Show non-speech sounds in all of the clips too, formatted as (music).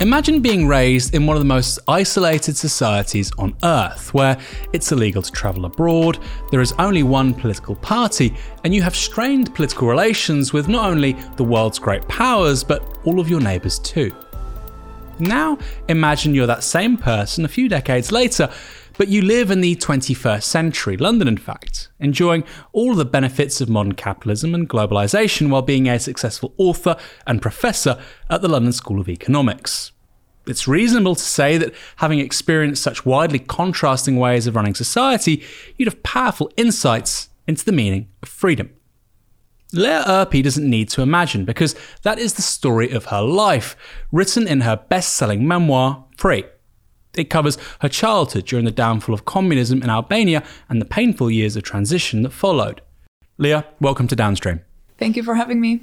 Imagine being raised in one of the most isolated societies on earth, where it's illegal to travel abroad, there is only one political party, and you have strained political relations with not only the world's great powers, but all of your neighbours too. Now, imagine you're that same person a few decades later, but you live in the 21st century, London in fact, enjoying all the benefits of modern capitalism and globalisation while being a successful author and professor at the London School of Economics. It's reasonable to say that having experienced such widely contrasting ways of running society, you'd have powerful insights into the meaning of freedom. Lea Ypi doesn't need to imagine because that is the story of her life, written in her best selling memoir, Free. It covers her childhood during the downfall of communism in Albania and the painful years of transition that followed. Lea, welcome to Downstream. Thank you for having me.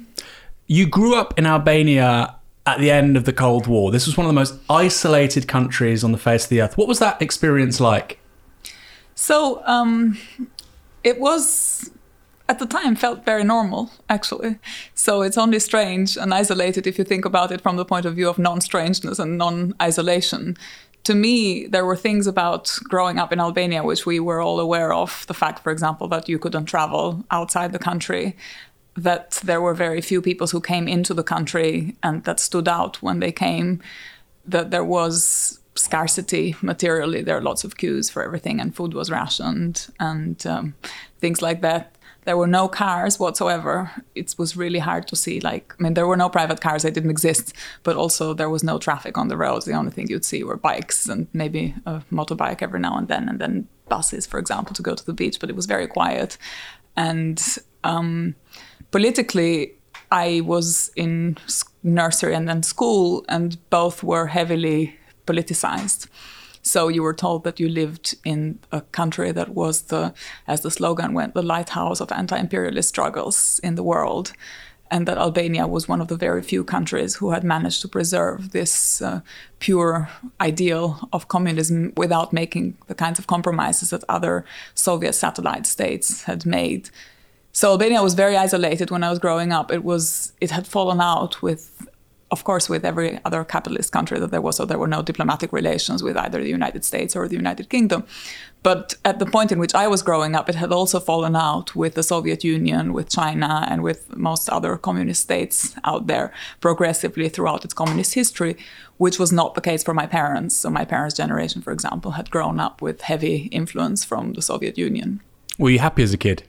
You grew up in Albania at the end of the Cold War. This was one of the most isolated countries on the face of the earth. What was that experience like? So, um, it was at the time felt very normal actually so it's only strange and isolated if you think about it from the point of view of non-strangeness and non-isolation to me, there were things about growing up in Albania which we were all aware of. The fact, for example, that you couldn't travel outside the country, that there were very few people who came into the country and that stood out when they came, that there was scarcity materially. There are lots of queues for everything, and food was rationed, and um, things like that there were no cars whatsoever. It was really hard to see. Like, I mean, there were no private cars; they didn't exist. But also, there was no traffic on the roads. The only thing you'd see were bikes and maybe a motorbike every now and then, and then buses, for example, to go to the beach. But it was very quiet. And um, politically, I was in nursery and then school, and both were heavily politicized. So you were told that you lived in a country that was the, as the slogan went, the lighthouse of anti-imperialist struggles in the world, and that Albania was one of the very few countries who had managed to preserve this uh, pure ideal of communism without making the kinds of compromises that other Soviet satellite states had made. So Albania was very isolated when I was growing up. It was it had fallen out with of course, with every other capitalist country that there was, so there were no diplomatic relations with either the United States or the United Kingdom. But at the point in which I was growing up, it had also fallen out with the Soviet Union, with China, and with most other communist states out there progressively throughout its communist history, which was not the case for my parents. So, my parents' generation, for example, had grown up with heavy influence from the Soviet Union. Were you happy as a kid?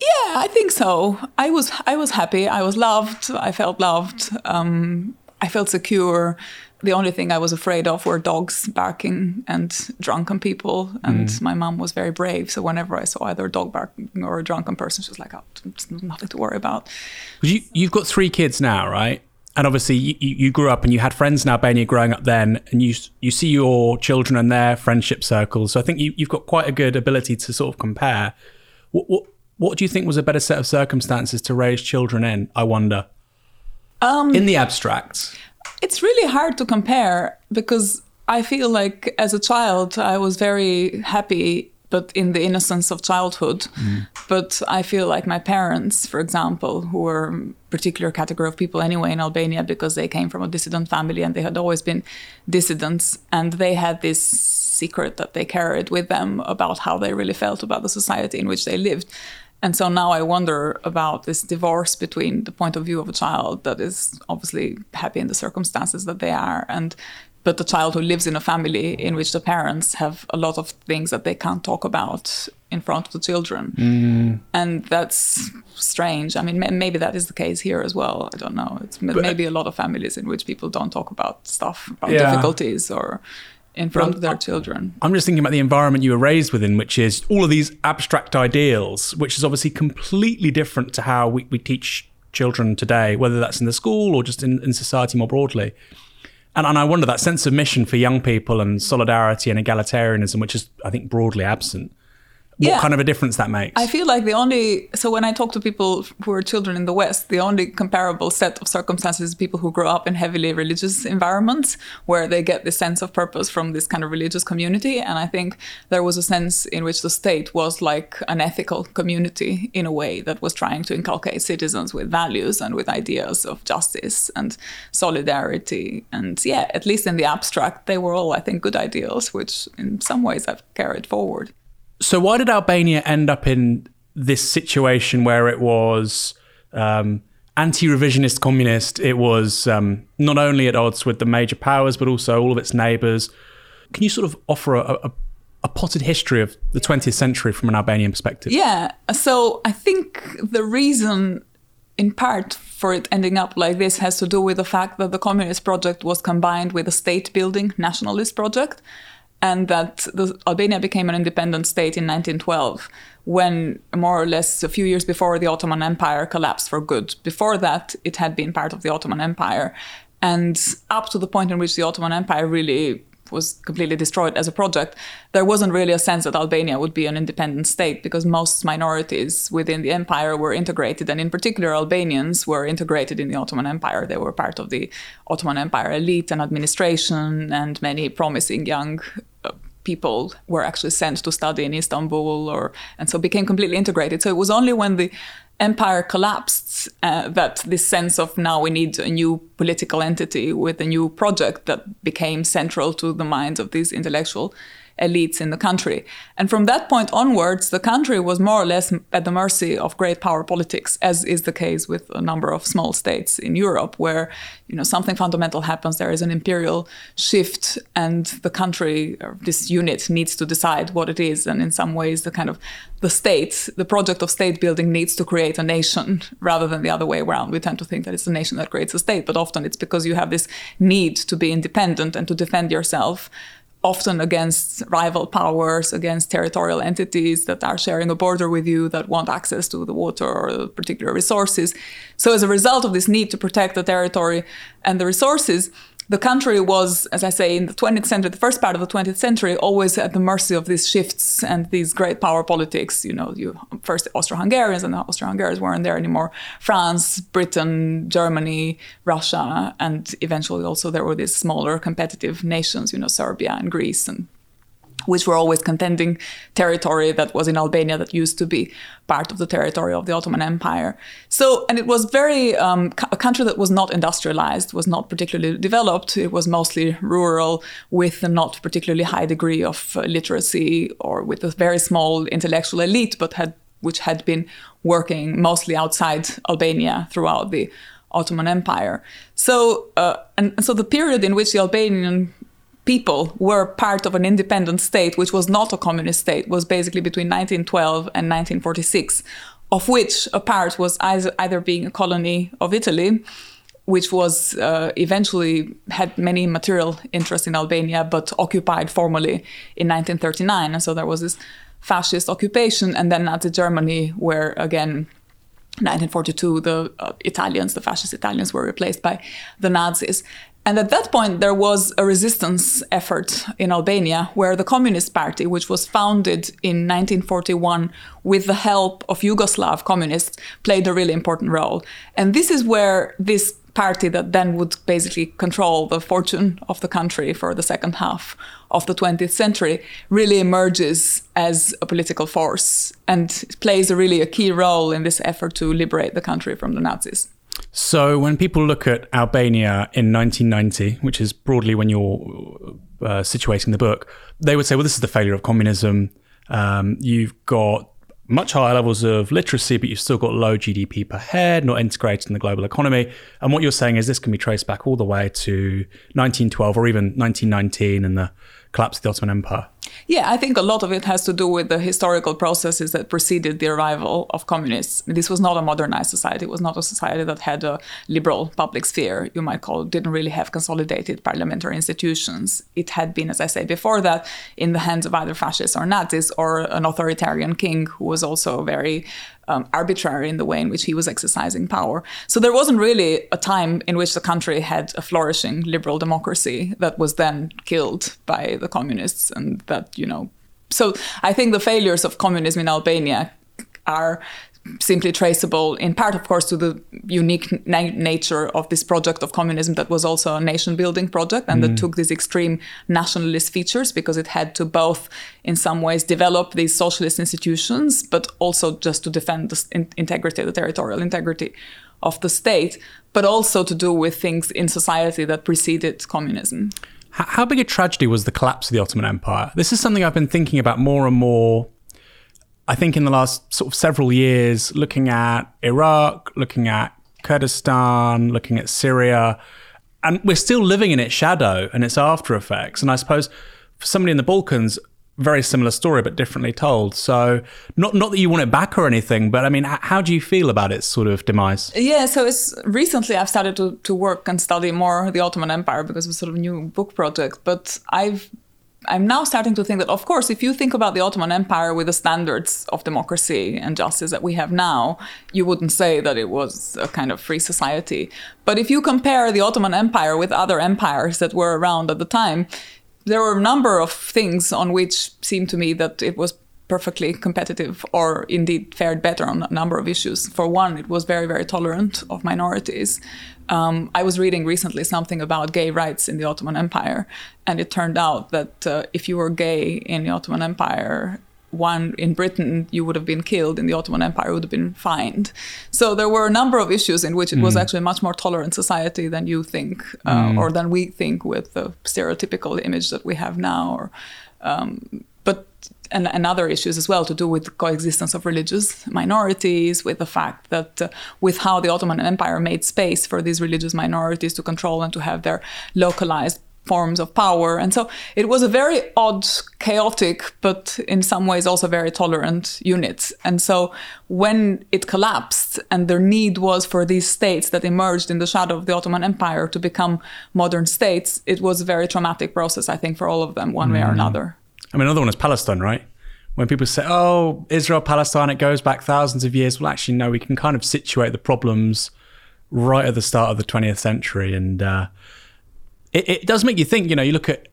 Yeah, I think so. I was I was happy. I was loved. I felt loved. Um, I felt secure. The only thing I was afraid of were dogs barking and drunken people. And mm. my mom was very brave. So whenever I saw either a dog barking or a drunken person, she was like, "Oh, nothing to worry about." You you've got three kids now, right? And obviously, you, you grew up and you had friends in Albania growing up then, and you you see your children and their friendship circles. So I think you, you've got quite a good ability to sort of compare. What, what what do you think was a better set of circumstances to raise children in? I wonder. Um, in the abstract, it's really hard to compare because I feel like as a child I was very happy, but in the innocence of childhood. Mm. But I feel like my parents, for example, who were a particular category of people anyway in Albania because they came from a dissident family and they had always been dissidents, and they had this secret that they carried with them about how they really felt about the society in which they lived. And so now I wonder about this divorce between the point of view of a child that is obviously happy in the circumstances that they are and but the child who lives in a family in which the parents have a lot of things that they can't talk about in front of the children. Mm. And that's strange. I mean, maybe that is the case here as well. I don't know. It's but, maybe a lot of families in which people don't talk about stuff, about yeah. difficulties or in front of their children. I'm just thinking about the environment you were raised within, which is all of these abstract ideals, which is obviously completely different to how we, we teach children today, whether that's in the school or just in, in society more broadly. And, and I wonder that sense of mission for young people and solidarity and egalitarianism, which is, I think, broadly absent. What Yeah. kind of a difference that makes. I feel like the only so when I talk to people who are children in the West, the only comparable set of circumstances is people who grow up in heavily religious environments where they get this sense of purpose from this kind of religious community. And I think there was a sense in which the state was like an ethical community in a way that was trying to inculcate citizens with values and with ideas of justice and solidarity. And yeah, at least in the abstract, they were all, I think, good ideals, which in some ways I've carried forward. So why did Albania end up in this situation where it was um, anti-revisionist communist? It was um, not only at odds with the major powers, but also all of its neighbours. Can you sort of offer a, a, a potted history of the 20th century from an Albanian perspective? Yeah. So I think the reason, in part, for it ending up like this has to do with the fact that the communist project was combined with a state building nationalist project, and that the, Albania became an independent state in 1912, when more or less a few years before the Ottoman Empire collapsed for good. Before that, it had been part of the Ottoman Empire. And up to the point in which the Ottoman Empire really was completely destroyed as a project, there wasn't really a sense that Albania would be an independent state because most minorities within the empire were integrated, and in particular, Albanians were integrated in the Ottoman Empire. They were part of the Ottoman Empire elite and administration, and many promising young people were actually sent to study in Istanbul, or and so became completely integrated. So it was only when the empire collapsed uh, that this sense of now we need a new political entity with a new project that became central to the minds of these intellectual elites in the country. And from that point onwards, the country was more or less at the mercy of great power politics, as is the case with a number of small states in Europe, where you know something fundamental happens. There is an imperial shift, and the country, this unit, needs to decide what it is. And in some ways, the kind of the state, the project of state building, needs to create a nation rather than the other way around. We tend to think that it's the nation that creates a state, but often it's because you have this need to be independent and to defend yourself often against rival powers, against territorial entities that are sharing a border with you, that want access to the water or particular resources. So, as a result of this need to protect the territory and the resources, the country was, as I say, in the 20th century, the first part of the 20th century, always at the mercy of these shifts and these great power politics. You know, you first Austro-Hungarians, and the Austro-Hungarians weren't there anymore. France, Britain, Germany, Russia, and eventually also there were these smaller competitive nations. You know, Serbia and Greece and which were always contending territory that was in Albania that used to be part of the territory of the Ottoman Empire. So, and it was very um, a country that was not industrialized, was not particularly developed. It was mostly rural, with a not particularly high degree of uh, literacy, or with a very small intellectual elite, but had which had been working mostly outside Albania throughout the Ottoman Empire. So, uh, and, and so the period in which the Albanian people were part of an independent state, which was not a communist state, was basically between 1912 and 1946, of which a part was either being a colony of Italy, which was uh, eventually had many material interests in Albania, but occupied formally in 1939. And so there was this fascist occupation, and then Nazi Germany, where again, 1942, the uh, Italians, the fascist Italians, were replaced by the Nazis. And at that point, there was a resistance effort in Albania where the Communist Party, which was founded in 1941 with the help of Yugoslav communists, played a really important role. And this is where this party that then would basically control the fortune of the country for the second half of the 20th century really emerges as a political force and plays a really a key role in this effort to liberate the country from the Nazis. So, when people look at Albania in 1990, which is broadly when you're uh, situating the book, they would say, well, this is the failure of communism. Um, you've got much higher levels of literacy, but you've still got low GDP per head, not integrated in the global economy. And what you're saying is this can be traced back all the way to 1912 or even 1919 and the collapse of the Ottoman Empire. Yeah, I think a lot of it has to do with the historical processes that preceded the arrival of communists. This was not a modernized society. It was not a society that had a liberal public sphere, you might call it, didn't really have consolidated parliamentary institutions. It had been, as I say before that, in the hands of either fascists or Nazis or an authoritarian king who was also very um, arbitrary in the way in which he was exercising power. So there wasn't really a time in which the country had a flourishing liberal democracy that was then killed by the communists and that, you know, so I think the failures of communism in Albania are simply traceable in part, of course, to the unique na- nature of this project of communism that was also a nation building project and mm. that took these extreme nationalist features because it had to both, in some ways, develop these socialist institutions, but also just to defend the in- integrity, the territorial integrity of the state, but also to do with things in society that preceded communism. How big a tragedy was the collapse of the Ottoman Empire? This is something I've been thinking about more and more I think in the last sort of several years, looking at Iraq, looking at Kurdistan, looking at Syria, and we're still living in its shadow and its after effects. And I suppose for somebody in the Balkans, very similar story but differently told. So not not that you want it back or anything, but I mean, how do you feel about its sort of demise? Yeah, so it's recently I've started to to work and study more the Ottoman Empire because it's sort of a new book project. But I've I'm now starting to think that, of course, if you think about the Ottoman Empire with the standards of democracy and justice that we have now, you wouldn't say that it was a kind of free society. But if you compare the Ottoman Empire with other empires that were around at the time, there were a number of things on which seemed to me that it was perfectly competitive or indeed fared better on a number of issues. For one, it was very, very tolerant of minorities. Um, I was reading recently something about gay rights in the Ottoman Empire, and it turned out that uh, if you were gay in the Ottoman Empire, one in Britain, you would have been killed. In the Ottoman Empire, would have been fined. So there were a number of issues in which it mm. was actually a much more tolerant society than you think, uh, mm. or than we think with the stereotypical image that we have now. Or, um, and, and, other issues as well to do with the coexistence of religious minorities, with the fact that uh, with how the Ottoman Empire made space for these religious minorities to control and to have their localized forms of power. And so it was a very odd, chaotic, but in some ways also very tolerant unit. And so when it collapsed and the need was for these states that emerged in the shadow of the Ottoman Empire to become modern states, it was a very traumatic process, I think, for all of them, one mm. way or mm. another. I mean, another one is Palestine, right? When people say, oh, Israel, Palestine, it goes back thousands of years. Well, actually, no, we can kind of situate the problems right at the start of the 20th century. And uh, it, it does make you think, you know, you look at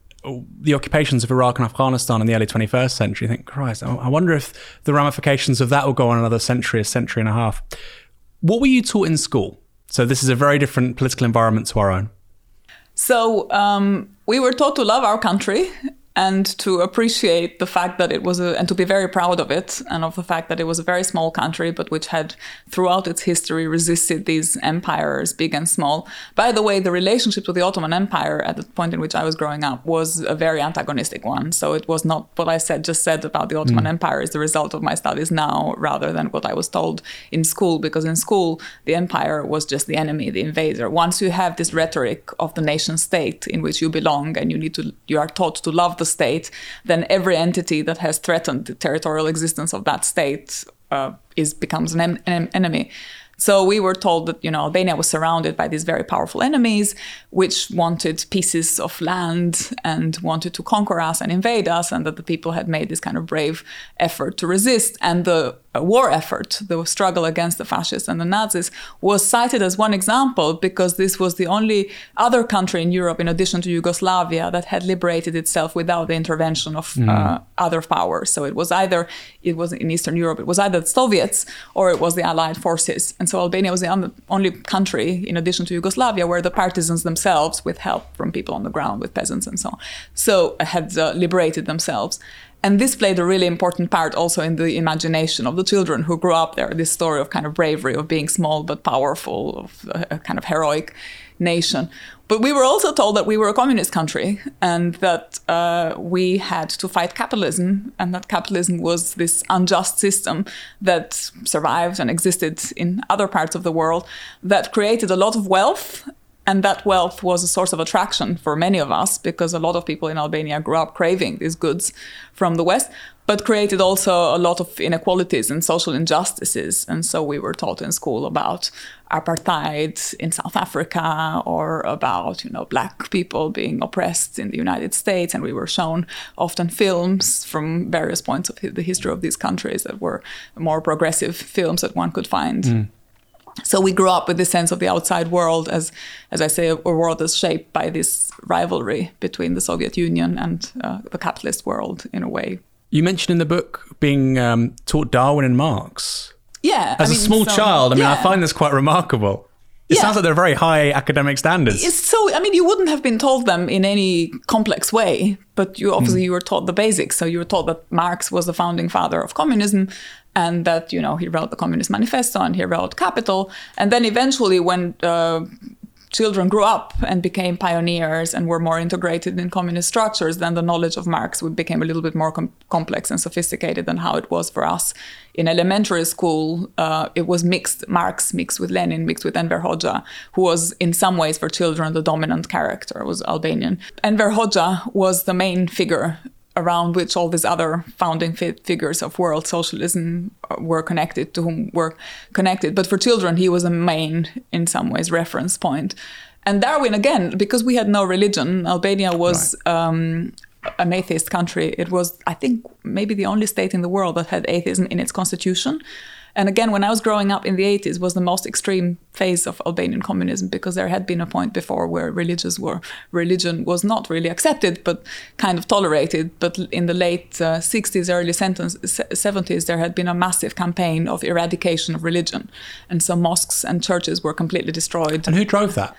the occupations of Iraq and Afghanistan in the early 21st century, you think, Christ, I wonder if the ramifications of that will go on another century, a century and a half. What were you taught in school? So this is a very different political environment to our own. So um, we were taught to love our country and to appreciate the fact that it was a, and to be very proud of it and of the fact that it was a very small country but which had throughout its history resisted these empires big and small. By the way the relationship with the ottoman empire at the point in which i was growing up was a very antagonistic one. So it was not what i said just said about the ottoman mm. empire is the result of my studies now rather than what i was told in school because in school the empire was just the enemy the invader. Once you have this rhetoric of the nation state in which you belong and you need to you are taught to love the state, then every entity that has threatened the territorial existence of that state uh, is becomes an, em- an enemy. So we were told that you know Albania was surrounded by these very powerful enemies, which wanted pieces of land and wanted to conquer us and invade us, and that the people had made this kind of brave effort to resist. And the war effort, the struggle against the fascists and the Nazis, was cited as one example because this was the only other country in Europe, in addition to Yugoslavia, that had liberated itself without the intervention of mm. uh, other powers. So it was either it was in Eastern Europe, it was either the Soviets or it was the Allied forces. And so Albania was the only country, in addition to Yugoslavia, where the partisans themselves, with help from people on the ground, with peasants and so on, so had uh, liberated themselves. And this played a really important part also in the imagination of the children who grew up there. This story of kind of bravery, of being small but powerful, of a kind of heroic nation. But we were also told that we were a communist country and that uh, we had to fight capitalism, and that capitalism was this unjust system that survived and existed in other parts of the world that created a lot of wealth and that wealth was a source of attraction for many of us because a lot of people in Albania grew up craving these goods from the West, but created also a lot of inequalities and social injustices. And so we were taught in school about apartheid in South Africa or about, you know, black people being oppressed in the United States. And we were shown often films from various points of the history of these countries that were more progressive films that one could find. Mm so we grew up with this sense of the outside world as as i say a, world that's shaped by this rivalry between the soviet union and uh, the capitalist world in a way You mentioned in the book being um, taught Darwin and Marx. Yeah. As I a mean, small so- child, I mean, I find this quite remarkable. It Yeah. sounds like they're very high academic standards. It's so I mean you wouldn't have been told them in any complex way, but you obviously Hmm. you were taught the basics. So you were taught that Marx was the founding father of communism and that you know he wrote the Communist Manifesto and he wrote Capital. And then eventually when uh, children grew up and became pioneers and were more integrated in communist structures, then the knowledge of Marx would became a little bit more com- complex and sophisticated than how it was for us. In elementary school, uh, it was mixed Marx mixed with Lenin, mixed with Enver Hoxha, who was in some ways for children the dominant character, was Albanian. Enver Hoxha was the main figure around which all these other founding fi- figures of world socialism uh, were connected to whom were connected. But for children he was a main in some ways reference point. And darwin again because we had no religion albania was um, an atheist country. It was i think maybe the only state in the world that had atheism in its constitution and again, when I was growing up in the 80s was the most extreme phase of Albanian communism because there had been a point before where religious were religion was not really accepted but kind of tolerated. But in the late uh, 60s, early sentence, 70s, there had been a massive campaign of eradication of religion, and so mosques and churches were completely destroyed. and who drove that?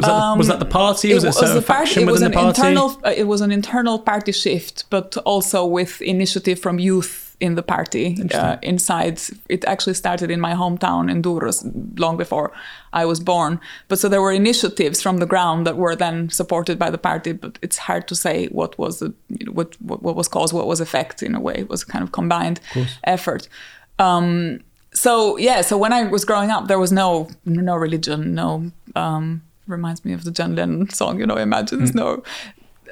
Was that, the, was that the party? Was it, a the party- faction it was within an the party? internal. uh, it was an internal party shift, but also with initiative from youth in the party uh, inside. It actually started in my hometown in Durrës long before I was born. But so there were initiatives from the ground that were then supported by the party. But it's hard to say what was the you know, what, what what was cause, what was effect. In a way, it was a kind of combined effort. Um, so yeah, so when I was growing up, there was no no religion, no. Um, reminds me of the John Lennon song, you know, Imagine. There's no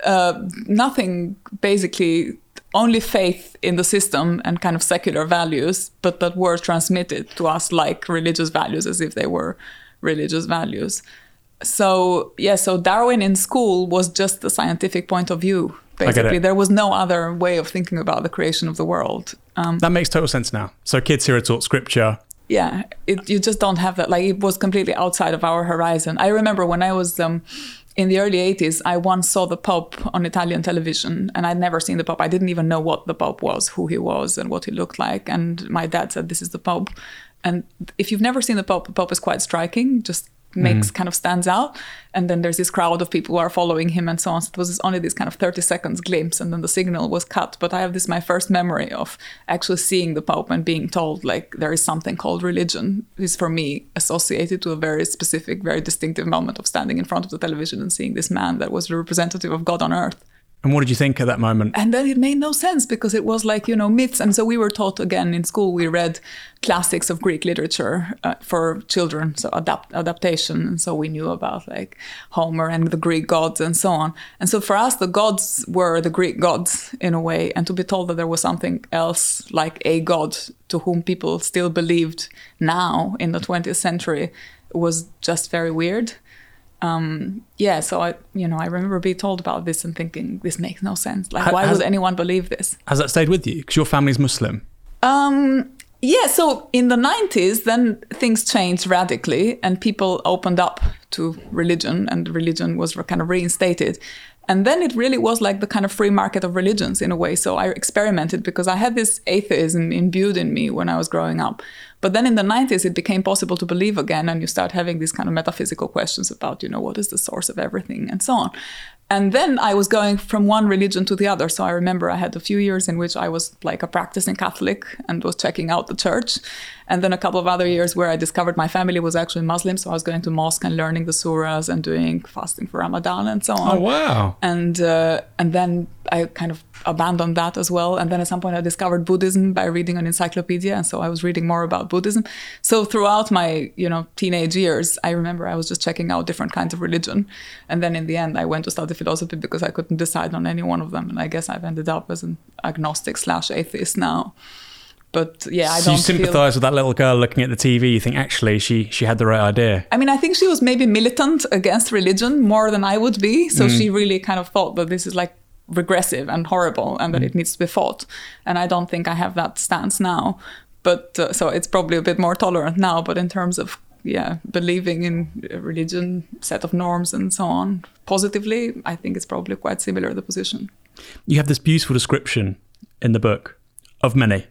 uh, nothing basically only faith in the system and kind of secular values but that were transmitted to us like religious values as if they were religious values. So yeah so darwin in school was just the scientific point of view basically. There was no other way of thinking about the creation of the world. Um, That makes total sense now. So kids here are taught scripture. yeah it, you just don't have that. Like it was completely outside of our horizon. I remember when i was um, in the early 80s i once saw the pope on italian television and i'd never seen the pope. I didn't even know what the pope was who he was and what he looked like and my dad said this is the pope. And if you've never seen the pope the pope is quite striking just makes mm. kind of stands out. And then there's this crowd of people who are following him and so on. So it was only this kind of 30 seconds glimpse and then the signal was cut. But i have this my first memory of actually seeing the pope and being told like there is something called religion is for me associated to a very specific very distinctive moment of standing in front of the television and seeing this man that was the representative of god on earth And what did you think at that moment? and then it made no sense because it was like you know myths. And so we were taught again in school we read classics of greek literature uh, for children so adapt adaptation. And so we knew about like homer and the greek gods and so on. And so for us the gods were the greek gods in a way. And to be told that there was something else like a god to whom people still believed now in the 20th century was just very weird um, yeah, so I, you know, I remember being told about this and thinking this makes no sense. Like, why has- would anyone believe this? Has that stayed with you? Because your family's Muslim. Um, yeah, so in the 90s, then things changed radically and people opened up to religion and religion was kind of reinstated. And then it really was like the kind of free market of religions in a way. So I experimented because I had this atheism imbued in me when I was growing up. But then in the 90s, it became possible to believe again, and you start having these kind of metaphysical questions about, you know, what is the source of everything and so on. And then I was going from one religion to the other. So I remember I had a few years in which I was like a practicing Catholic and was checking out the church. And then a couple of other years where I discovered my family was actually Muslim. So I was going to mosque and learning the surahs and doing fasting for Ramadan and so on Oh, wow. and uh, and then I kind of abandoned that as well. And then at some point I discovered Buddhism by reading an encyclopedia, and so I was reading more about Buddhism. So throughout my you know teenage years, I remember I was just checking out different kinds of religion, and then in the end I went to study philosophy because I couldn't decide on any one of them, and I guess I've ended up as an agnostic slash atheist now. But yeah, I so don't you feel- sympathise with that little girl looking at the TV. You think actually she she had the right idea. I mean, I think she was maybe militant against religion more than I would be. So mm. she really kind of thought that this is like regressive and horrible and that it needs to be fought. And I don't think I have that stance now. But uh, so it's probably a bit more tolerant now. But in terms of, yeah, believing in a religion, set of norms and so on, positively, I think it's probably quite similar, the position. You have this beautiful description in the book, of many,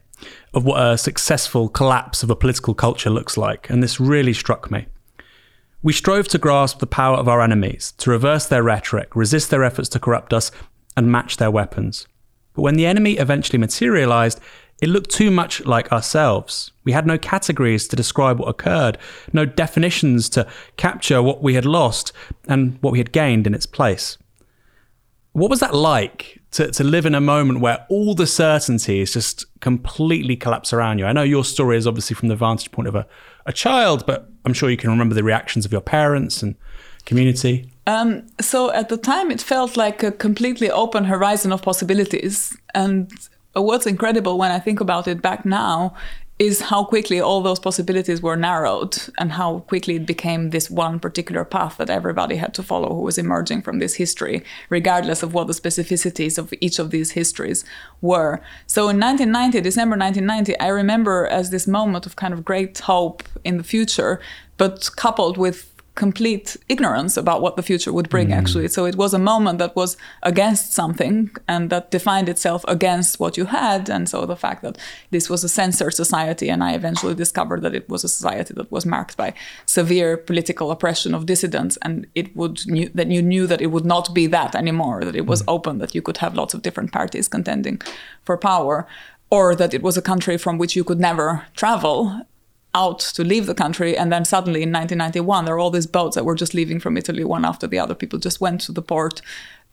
of what a successful collapse of a political culture looks like, and this really struck me. We strove to grasp the power of our enemies, to reverse their rhetoric, resist their efforts to corrupt us, and match their weapons. But when the enemy eventually materialized, it looked too much like ourselves. We had no categories to describe what occurred, no definitions to capture what we had lost and what we had gained in its place. What was that like to, to live in a moment where all the certainties just completely collapse around you? I know your story is obviously from the vantage point of a, a child, but I'm sure you can remember the reactions of your parents and community. Um, so at the time, it felt like a completely open horizon of possibilities. And what's incredible when I think about it back now is how quickly all those possibilities were narrowed and how quickly it became this one particular path that everybody had to follow who was emerging from this history, regardless of what the specificities of each of these histories were. So in 1990, December 1990, I remember as this moment of kind of great hope in the future, but coupled with complete ignorance about what the future would bring, mm. actually. So it was a moment that was against something and that defined itself against what you had. And so the fact that this was a censored society, and I eventually discovered that it was a society that was marked by severe political oppression of dissidents, and it would that you knew that it would not be that anymore, that it was mm. open, that you could have lots of different parties contending for power. Or that it was a country from which you could never travel out to leave the country. And then suddenly in 1991, there are all these boats that were just leaving from Italy one after the other. People just went to the port.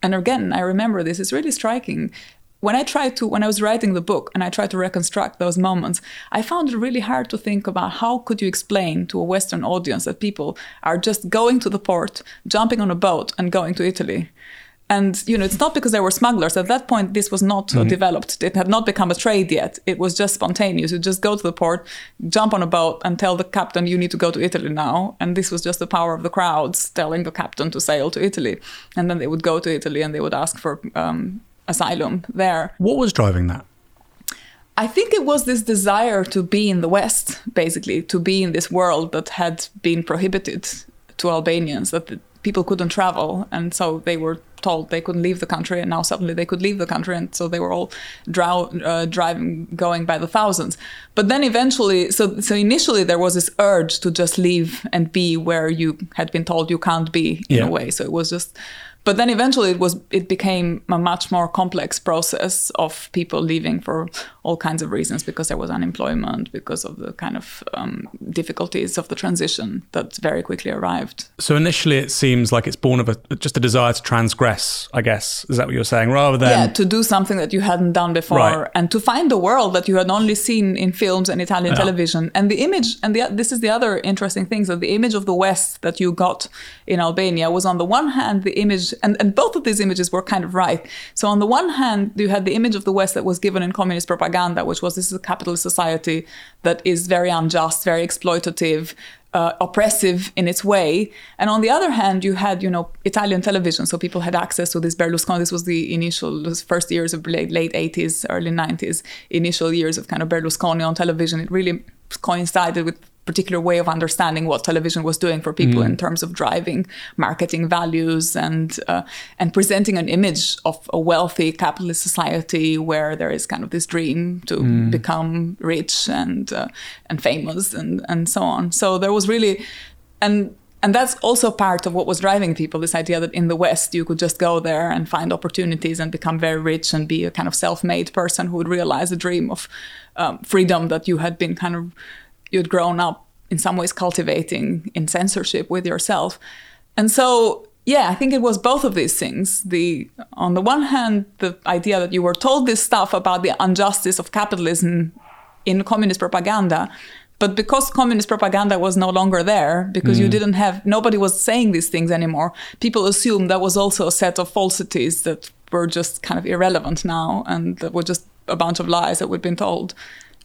And again, I remember this, it's really striking. When I tried to, when I was writing the book and I tried to reconstruct those moments, I found it really hard to think about how could you explain to a Western audience that people are just going to the port, jumping on a boat, and going to Italy. And you know, it's not because there were smugglers. At that point, this was not mm-hmm. developed. It had not become a trade yet. It was just spontaneous. You just go to the port, jump on a boat, and tell the captain you need to go to Italy now. And this was just the power of the crowds telling the captain to sail to Italy. And then they would go to Italy and they would ask for um, asylum there. What was driving that? I think it was this desire to be in the West, basically, to be in this world that had been prohibited to Albanians, that people couldn't travel. And so they were told they couldn't leave the country, and now suddenly they could leave the country, and so they were all drow- uh, driving, going by the thousands. But then eventually, so so initially there was this urge to just leave and be where you had been told you can't be in yeah. a way. So it was just but then eventually it was it became a much more complex process of people leaving for all kinds of reasons because there was unemployment because of the kind of um, difficulties of the transition that very quickly arrived so initially it seems like it's born of a, just a desire to transgress i guess is that what you're saying rather than yeah to do something that you hadn't done before right. and to find a world that you had only seen in films and italian yeah. television and the image and the, this is the other interesting thing that the image of the west that you got in albania was on the one hand the image and, and both of these images were kind of right. So on the one hand, you had the image of the West that was given in communist propaganda, which was this is a capitalist society that is very unjust, very exploitative, uh, oppressive in its way. And on the other hand, you had, you know, Italian television, so people had access to this Berlusconi. This was the initial, first years of late, late 80s, early 90s, initial years of kind of Berlusconi on television. It really coincided with particular way of understanding what television was doing for people mm. in terms of driving marketing values and uh, and presenting an image of a wealthy capitalist society where there is kind of this dream to mm. become rich and uh, and famous and and so on. So there was really and and that's also part of what was driving people this idea that in the west you could just go there and find opportunities and become very rich and be a kind of self-made person who would realize a dream of um, freedom that you had been kind of you'd grown up in some ways cultivating in censorship with yourself. And so, yeah, I think it was both of these things. The on the one hand, the idea that you were told this stuff about the injustice of capitalism in communist propaganda, but because communist propaganda was no longer there, because mm. you didn't have nobody was saying these things anymore, people assumed that was also a set of falsities that were just kind of irrelevant now and that were just a bunch of lies that we'd been told.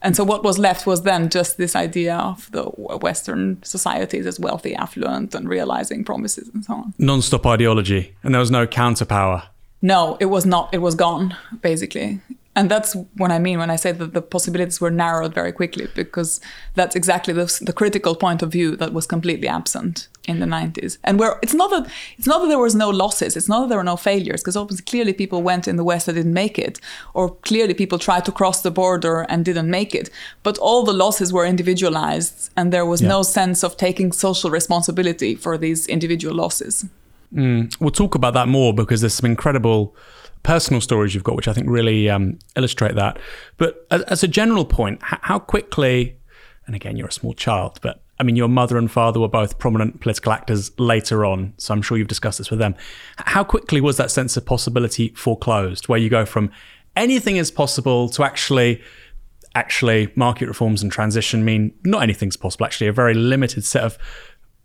And so what was left was then just this idea of the Western societies as wealthy, affluent, and realizing promises and so on. Non-stop ideology, and there was no counterpower. No, it was not. It was gone, basically. And that's what I mean when I say that the possibilities were narrowed very quickly, because that's exactly the, the critical point of view that was completely absent. In the 90s and where it's not that it's not that there was no losses it's not that there were no failures because obviously clearly people went in the west that didn't make it or clearly people tried to cross the border and didn't make it but all the losses were individualized and there was Yeah. no sense of taking social responsibility for these individual losses We'll talk about that more because there's some incredible personal stories you've got, which I think really um, illustrate that. But as, as a general point, how quickly, and again, you're a small child, but I mean, your mother and father were both prominent political actors later on, so I'm sure you've discussed this with them. How quickly was that sense of possibility foreclosed, where you go from anything is possible to actually actually market reforms and transition mean not anything's possible actually a very limited set of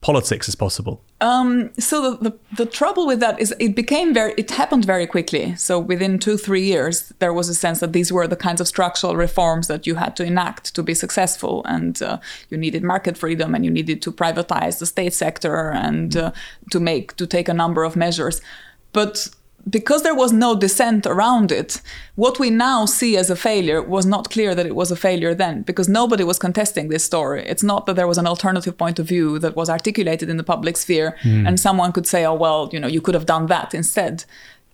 politics as possible? So the, the, the trouble with that is it became very it happened very quickly. So within two three years there was a sense that these were the kinds of structural reforms that you had to enact to be successful. And uh, you needed market freedom and you needed to privatize the state sector and uh, to make to take a number of measures. But because there was no dissent around it, what we now see as a failure was not clear that it was a failure then, because nobody was contesting this story. It's not that there was an alternative point of view that was articulated in the public sphere hmm. and someone could say, oh, well, you know, you could have done that instead.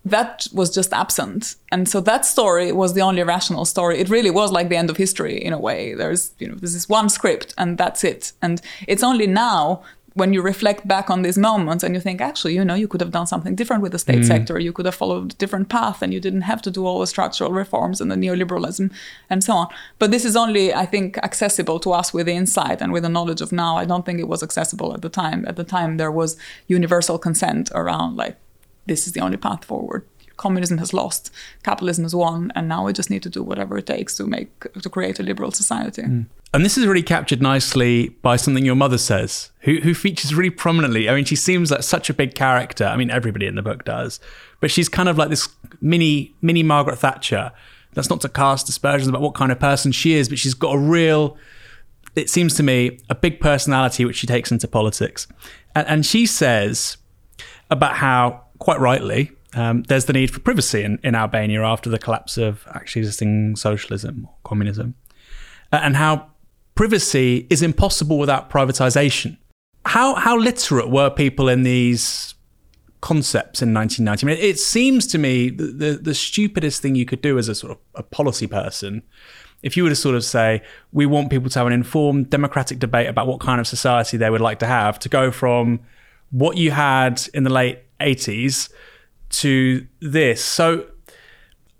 That was just absent. And so that story was the only rational story. It really was like the end of history in a way. There's, you know, there's this one script and that's it. And it's only now when you reflect back on these moments and you think, actually, you know, you could have done something different with the state mm. sector, you could have followed a different path, and you didn't have to do all the structural reforms and the neoliberalism and so on. But this is only, I think, accessible to us with the insight and with the knowledge of now. I don't think it was accessible at the time. At the time, there was universal consent around, like, this is the only path forward. Communism has lost, capitalism has won, and now we just need to do whatever it takes to make to create a liberal society. Mm. And this is really captured nicely by something your mother says, who, who features really prominently. I mean, she seems like such a big character. I mean, everybody in the book does, but she's kind of like this mini mini Margaret Thatcher. That's not to cast aspersions about what kind of person she is, but she's got a real, it seems to me, a big personality which she takes into politics. And, and she says about how, quite rightly, um, there's the need for privacy in, in Albania after the collapse of actually existing socialism or communism uh, and how privacy is impossible without privatization. How how literate were people in these concepts in 1990? I mean, it seems to me the, the, the stupidest thing you could do as a sort of a policy person, if you were to sort of say, we want people to have an informed democratic debate about what kind of society they would like to have, to go from what you had in the late 80s to this. So,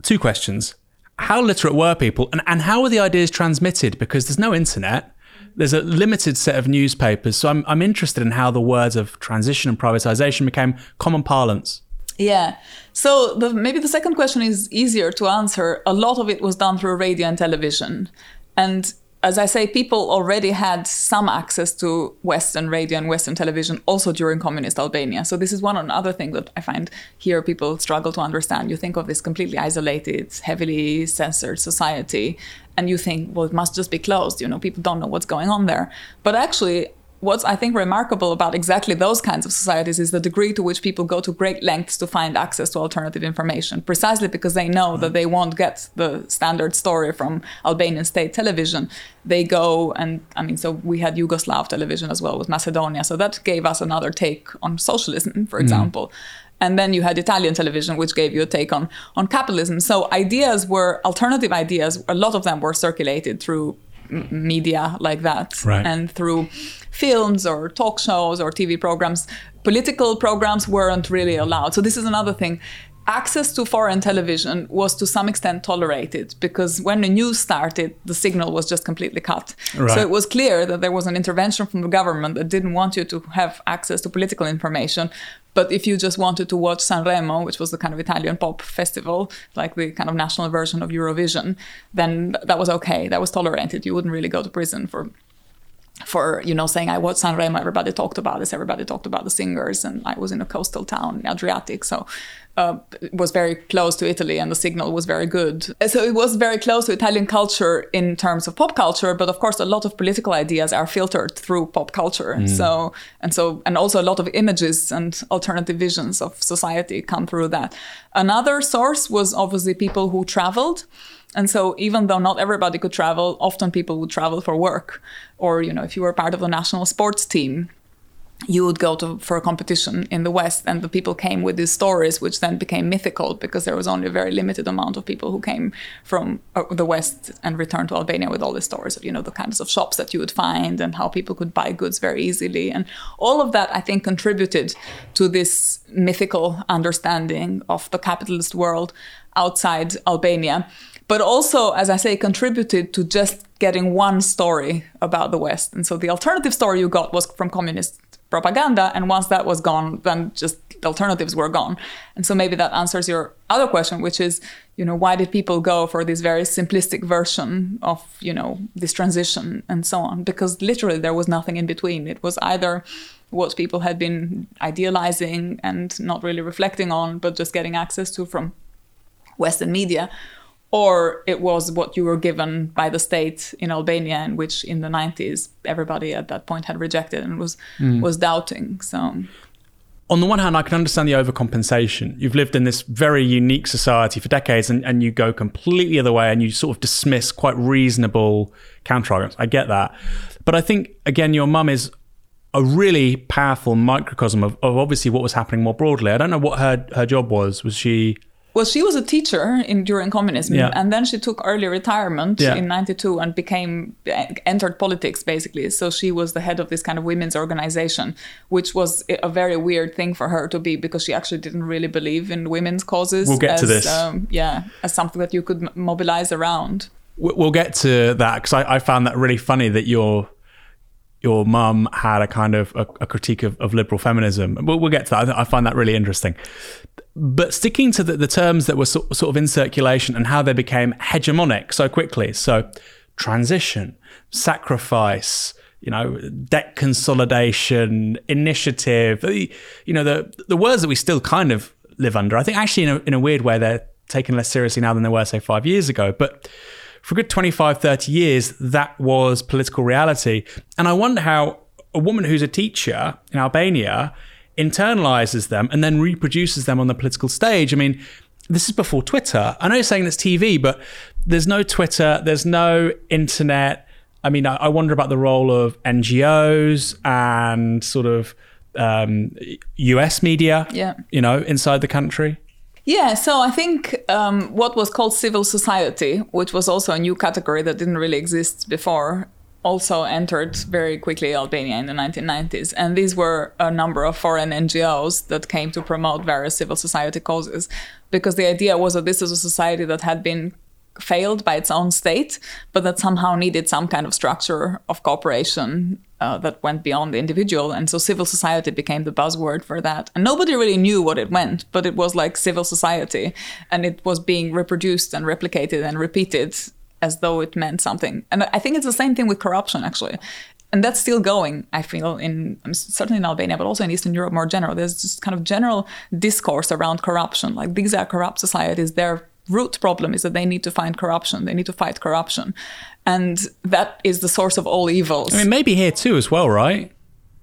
two questions. How literate were people and, and how were the ideas transmitted? Because there's no internet. There's a limited set of newspapers. So I'm, I'm interested in how the words of transition and privatization became common parlance. Yeah. So the, maybe the second question is easier to answer. A lot of it was done through radio and television. And as I say, people already had some access to Western radio and Western television also during communist Albania. So this is one another thing that I find here people struggle to understand. You think of this completely isolated, heavily censored society, and you think, well, it must just be closed. You know, people don't know what's going on there. But actually, what's I think remarkable about exactly those kinds of societies is the degree to which people go to great lengths to find access to alternative information, precisely because they know that mm-hmm. they won't get the standard story from Albanian state television. They go and I mean, so we had Yugoslav television as well with Macedonia, so that gave us another take on socialism, for mm-hmm. example. And then you had Italian television, which gave you a take on on capitalism. So ideas were alternative ideas. A lot of them were circulated through media like that, Right. and through films or talk shows or TV programs. Political programs weren't really allowed. So this is another thing. Access to foreign television was to some extent tolerated because when the news started, the signal was just completely cut. Right. So it was clear that there was an intervention from the government that didn't want you to have access to political information. But if you just wanted to watch Sanremo, which was the kind of Italian pop festival, like the kind of national version of Eurovision, then that was okay. That was tolerated. You wouldn't really go to prison for for you know saying I watched Sanremo. Everybody talked about this. Everybody talked about the singers, and I was in a coastal town, Adriatic, so uh, it was very close to Italy, and the signal was very good. So it was very close to Italian culture in terms of pop culture, but of course, a lot of political ideas are filtered through pop culture. So and so, and also a lot of images and alternative visions of society come through that. Another source was obviously people who traveled. And so even though not everybody could travel, often people would travel for work. Or, you know, if you were part of the national sports team, you would go to for a competition in the West, and the people came with these stories, which then became mythical because there was only a very limited amount of people who came from uh, the West and returned to Albania with all the stories of you know the kinds of shops that you would find and how people could buy goods very easily, and all of that I think contributed to this mythical understanding of the capitalist world outside Albania but also, as I say, contributed to just getting one story about the West. And so the alternative story you got was from communist propaganda. And once that was gone, then just the alternatives were gone. And so maybe that answers your other question, which is, you know, why did people go for this very simplistic version of, you know, this transition and so on? Because literally there was nothing in between. It was either what people had been idealizing and not really reflecting on, but just getting access to from Western media, or it was what you were given by the state in Albania, in which in the 90s everybody at that point had rejected and was mm. was doubting. So, on the one hand, I can understand the overcompensation. You've lived in this very unique society for decades, and, and you go completely the other way, and you sort of dismiss quite reasonable counterarguments. I get that, but I think again, your mum is a really powerful microcosm of, of obviously what was happening more broadly. I don't know what her her job was. Was she well, she was a teacher in during communism, yeah. and then she took early retirement yeah. in '92 and became entered politics basically. So she was the head of this kind of women's organization, which was a very weird thing for her to be because she actually didn't really believe in women's causes. We'll get as, to this. Um, yeah, as something that you could mobilize around. We'll get to that because I, I found that really funny that your your mum had a kind of a, a critique of, of, liberal feminism. We'll, we'll, get to that. I, I find that really interesting. But sticking to the, the terms that were so, sort of in circulation and how they became hegemonic so quickly. So, transition, sacrifice, you know, debt consolidation, initiative, you know, the, the words that we still kind of live under. I think actually, in a, in a weird way, they're taken less seriously now than they were, say, five years ago. But for a good 25, 30 years, that was political reality. And I wonder how a woman who's a teacher in Albania internalizes them and then reproduces them on the political stage. I mean, this is before Twitter. I know you're saying it's TV, but there's no Twitter, there's no internet. I mean, I, I wonder about the role of NGOs and sort of um, US media, yeah. you know, inside the country. Yeah, so I think um, what was called civil society, which was also a new category that didn't really exist before, also entered very quickly Albania in the 1990s. And these were a number of foreign NGOs that came to promote various civil society causes because the idea was that this is a society that had been failed by its own state, but that somehow needed some kind of structure of cooperation uh, that went beyond the individual. And so civil society became the buzzword for that. And nobody really knew what it meant, but it was like civil society. And it was being reproduced and replicated and repeated as though it meant something. And I think it's the same thing with corruption, actually. And that's still going, I feel, in um, certainly in Albania, but also in Eastern Europe more general. There's just kind of general discourse around corruption. Like these are corrupt societies. Their root problem is that they need to find corruption. They need to fight corruption. And that is the source of all evils. I mean, maybe here too, as well, right?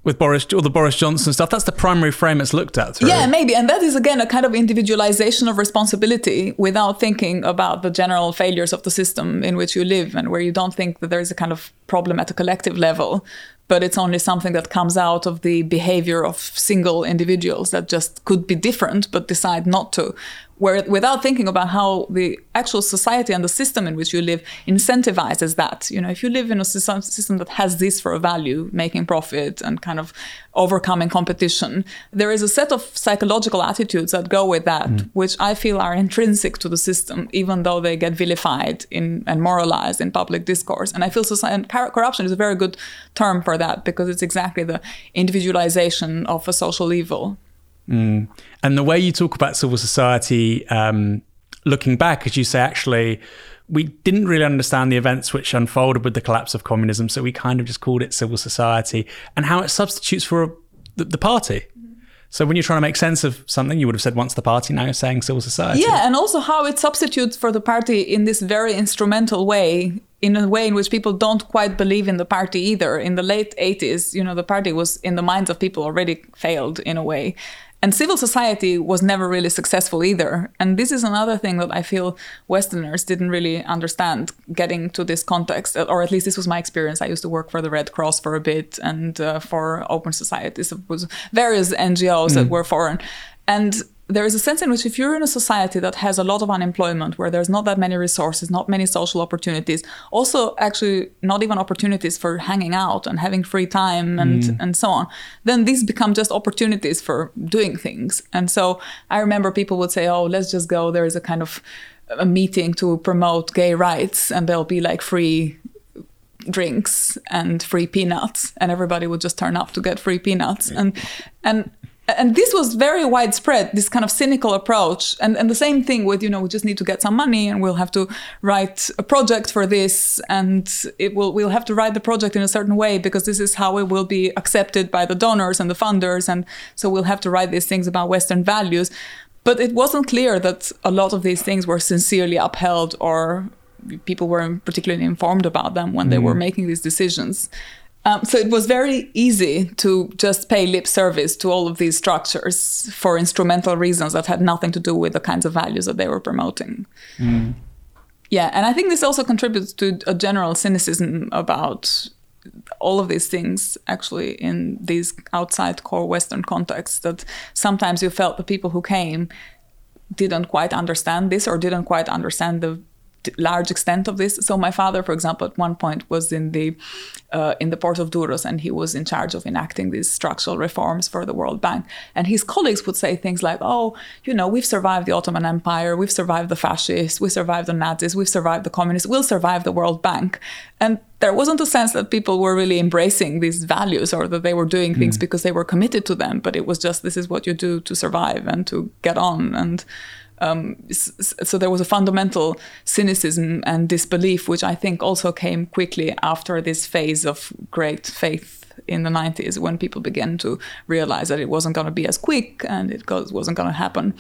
With Boris or the Boris Johnson stuff. That's the primary frame it's looked at. Through. Yeah, maybe, and that is again a kind of individualization of responsibility without thinking about the general failures of the system in which you live, and where you don't think that there is a kind of problem at a collective level but it's only something that comes out of the behavior of single individuals that just could be different but decide not to. Where without thinking about how the actual society and the system in which you live incentivizes that. You know if you live in a system that has this for a value making profit and kind of overcoming competition there is a set of psychological attitudes that go with that mm. which i feel are intrinsic to the system even though they get vilified in and moralized in public discourse. And i feel society, corruption is a very good term for that because it's exactly the individualization of a social evil. Mm. And the way you talk about civil society, um, looking back, as you say, actually, we didn't really understand the events which unfolded with the collapse of communism, so we kind of just called it civil society and how it substitutes for the, the party. So when you're trying to make sense of something, you would have said once the party, now you're saying civil society. Yeah, and also how it substitutes for the party in this very instrumental way in a way in which people don't quite believe in the party either. In the late 80s, you know, the party was in the minds of people already failed in a way. and civil society was never really successful either. And this is another thing that I feel Westerners didn't really understand getting to this context, or at least this was my experience. I used to work for the Red Cross for a bit and uh, for open societies. It was various NGOs mm. that were foreign. And there is a sense in which if you're in a society that has a lot of unemployment where there's not that many resources not many social opportunities also actually not even opportunities for hanging out and having free time and mm. and so on then these become just opportunities for doing things. And so i remember people would say oh let's just go. There is a kind of a meeting to promote gay rights and there'll be like free drinks and free peanuts. And everybody would just turn up to get free peanuts. And and and this was very widespread this kind of cynical approach and, and the same thing with you know we just need to get some money and we'll have to write a project for this and it will we'll have to write the project in a certain way because this is how it will be accepted by the donors and the funders and so we'll have to write these things about western values but it wasn't clear that a lot of these things were sincerely upheld or people weren't particularly informed about them when mm. they were mm. making these decisions um, so it was very easy to just pay lip service to all of these structures for instrumental reasons that had nothing to do with the kinds of values that they were promoting. Mm. Yeah, and I think this also contributes to a general cynicism about all of these things actually in these outside core Western contexts that sometimes you felt the people who came didn't quite understand this or didn't quite understand the large extent of this. So my father, for example, at one point was in the uh, in the port of Durrës, and he was in charge of enacting these structural reforms for the World Bank. And his colleagues would say things like, "Oh, you know, we've survived the Ottoman Empire, we've survived the fascists, we survived the Nazis, we've survived the communists, we'll survive the World Bank." And there wasn't a sense that people were really embracing these values or that they were doing things mm. because they were committed to them, but it was just this is what you do to survive and to get on and um, so there was a fundamental cynicism and disbelief, which I think also came quickly after this phase of great faith in the 90s when people began to realize that it wasn't going to be as quick and it wasn't going to happen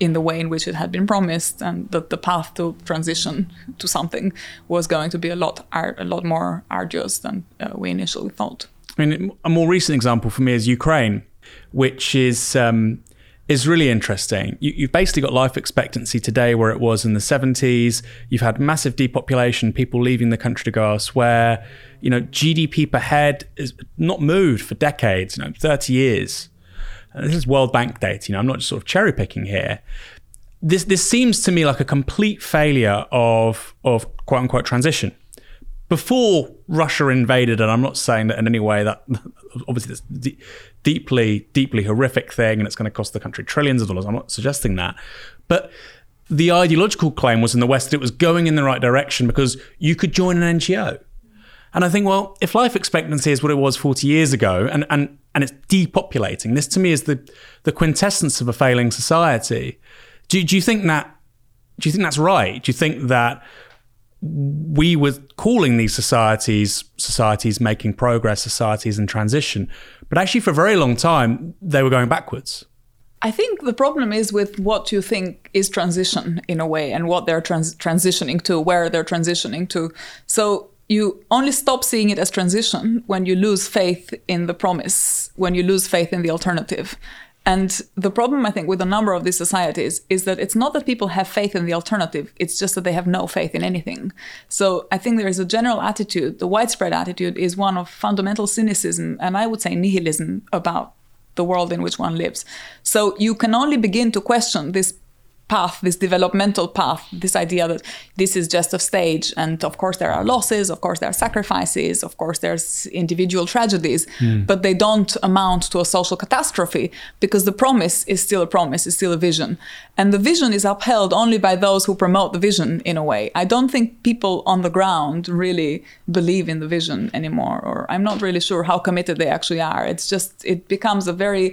in the way in which it had been promised and that the path to transition to something was going to be a lot a lot more arduous than uh, we initially thought. I mean, a more recent example for me is Ukraine, which is um, is really interesting. You, have basically got life expectancy today where it was in the 70s. You've had massive depopulation, people leaving the country to go elsewhere. You know, GDP per head is not moved for decades, you know, 30 years. And this is World Bank data, you know, I'm not just sort of cherry picking here. This, this seems to me like a complete failure of, of quote unquote transition before Russia invaded, and I'm not saying that in any way that (laughs) obviously that's d- deeply, deeply horrific thing, and it's going to cost the country trillions of dollars. I'm not suggesting that, but the ideological claim was in the West that it was going in the right direction because you could join an NGO. And I think, well, if life expectancy is what it was 40 years ago, and and and it's depopulating, this to me is the the quintessence of a failing society. Do, do you think that? Do you think that's right? Do you think that we were calling these societies societies making progress, societies in transition. But actually, for a very long time, they were going backwards. I think the problem is with what you think is transition in a way and what they're trans- transitioning to, where they're transitioning to. So you only stop seeing it as transition when you lose faith in the promise, when you lose faith in the alternative. And the problem, I think, with a number of these societies is that it's not that people have faith in the alternative, it's just that they have no faith in anything. So I think there is a general attitude, the widespread attitude is one of fundamental cynicism, and I would say nihilism about the world in which one lives. So you can only begin to question this path, this developmental path, this idea that this is just a stage. And of course, there are losses, of course, there are sacrifices, of course, there's individual tragedies, mm. but they don't amount to a social catastrophe because the promise is still a promise, is still a vision. And the vision is upheld only by those who promote the vision in a way. I don't think people on the ground really believe in the vision anymore, or I'm not really sure how committed they actually are. It's just, it becomes a very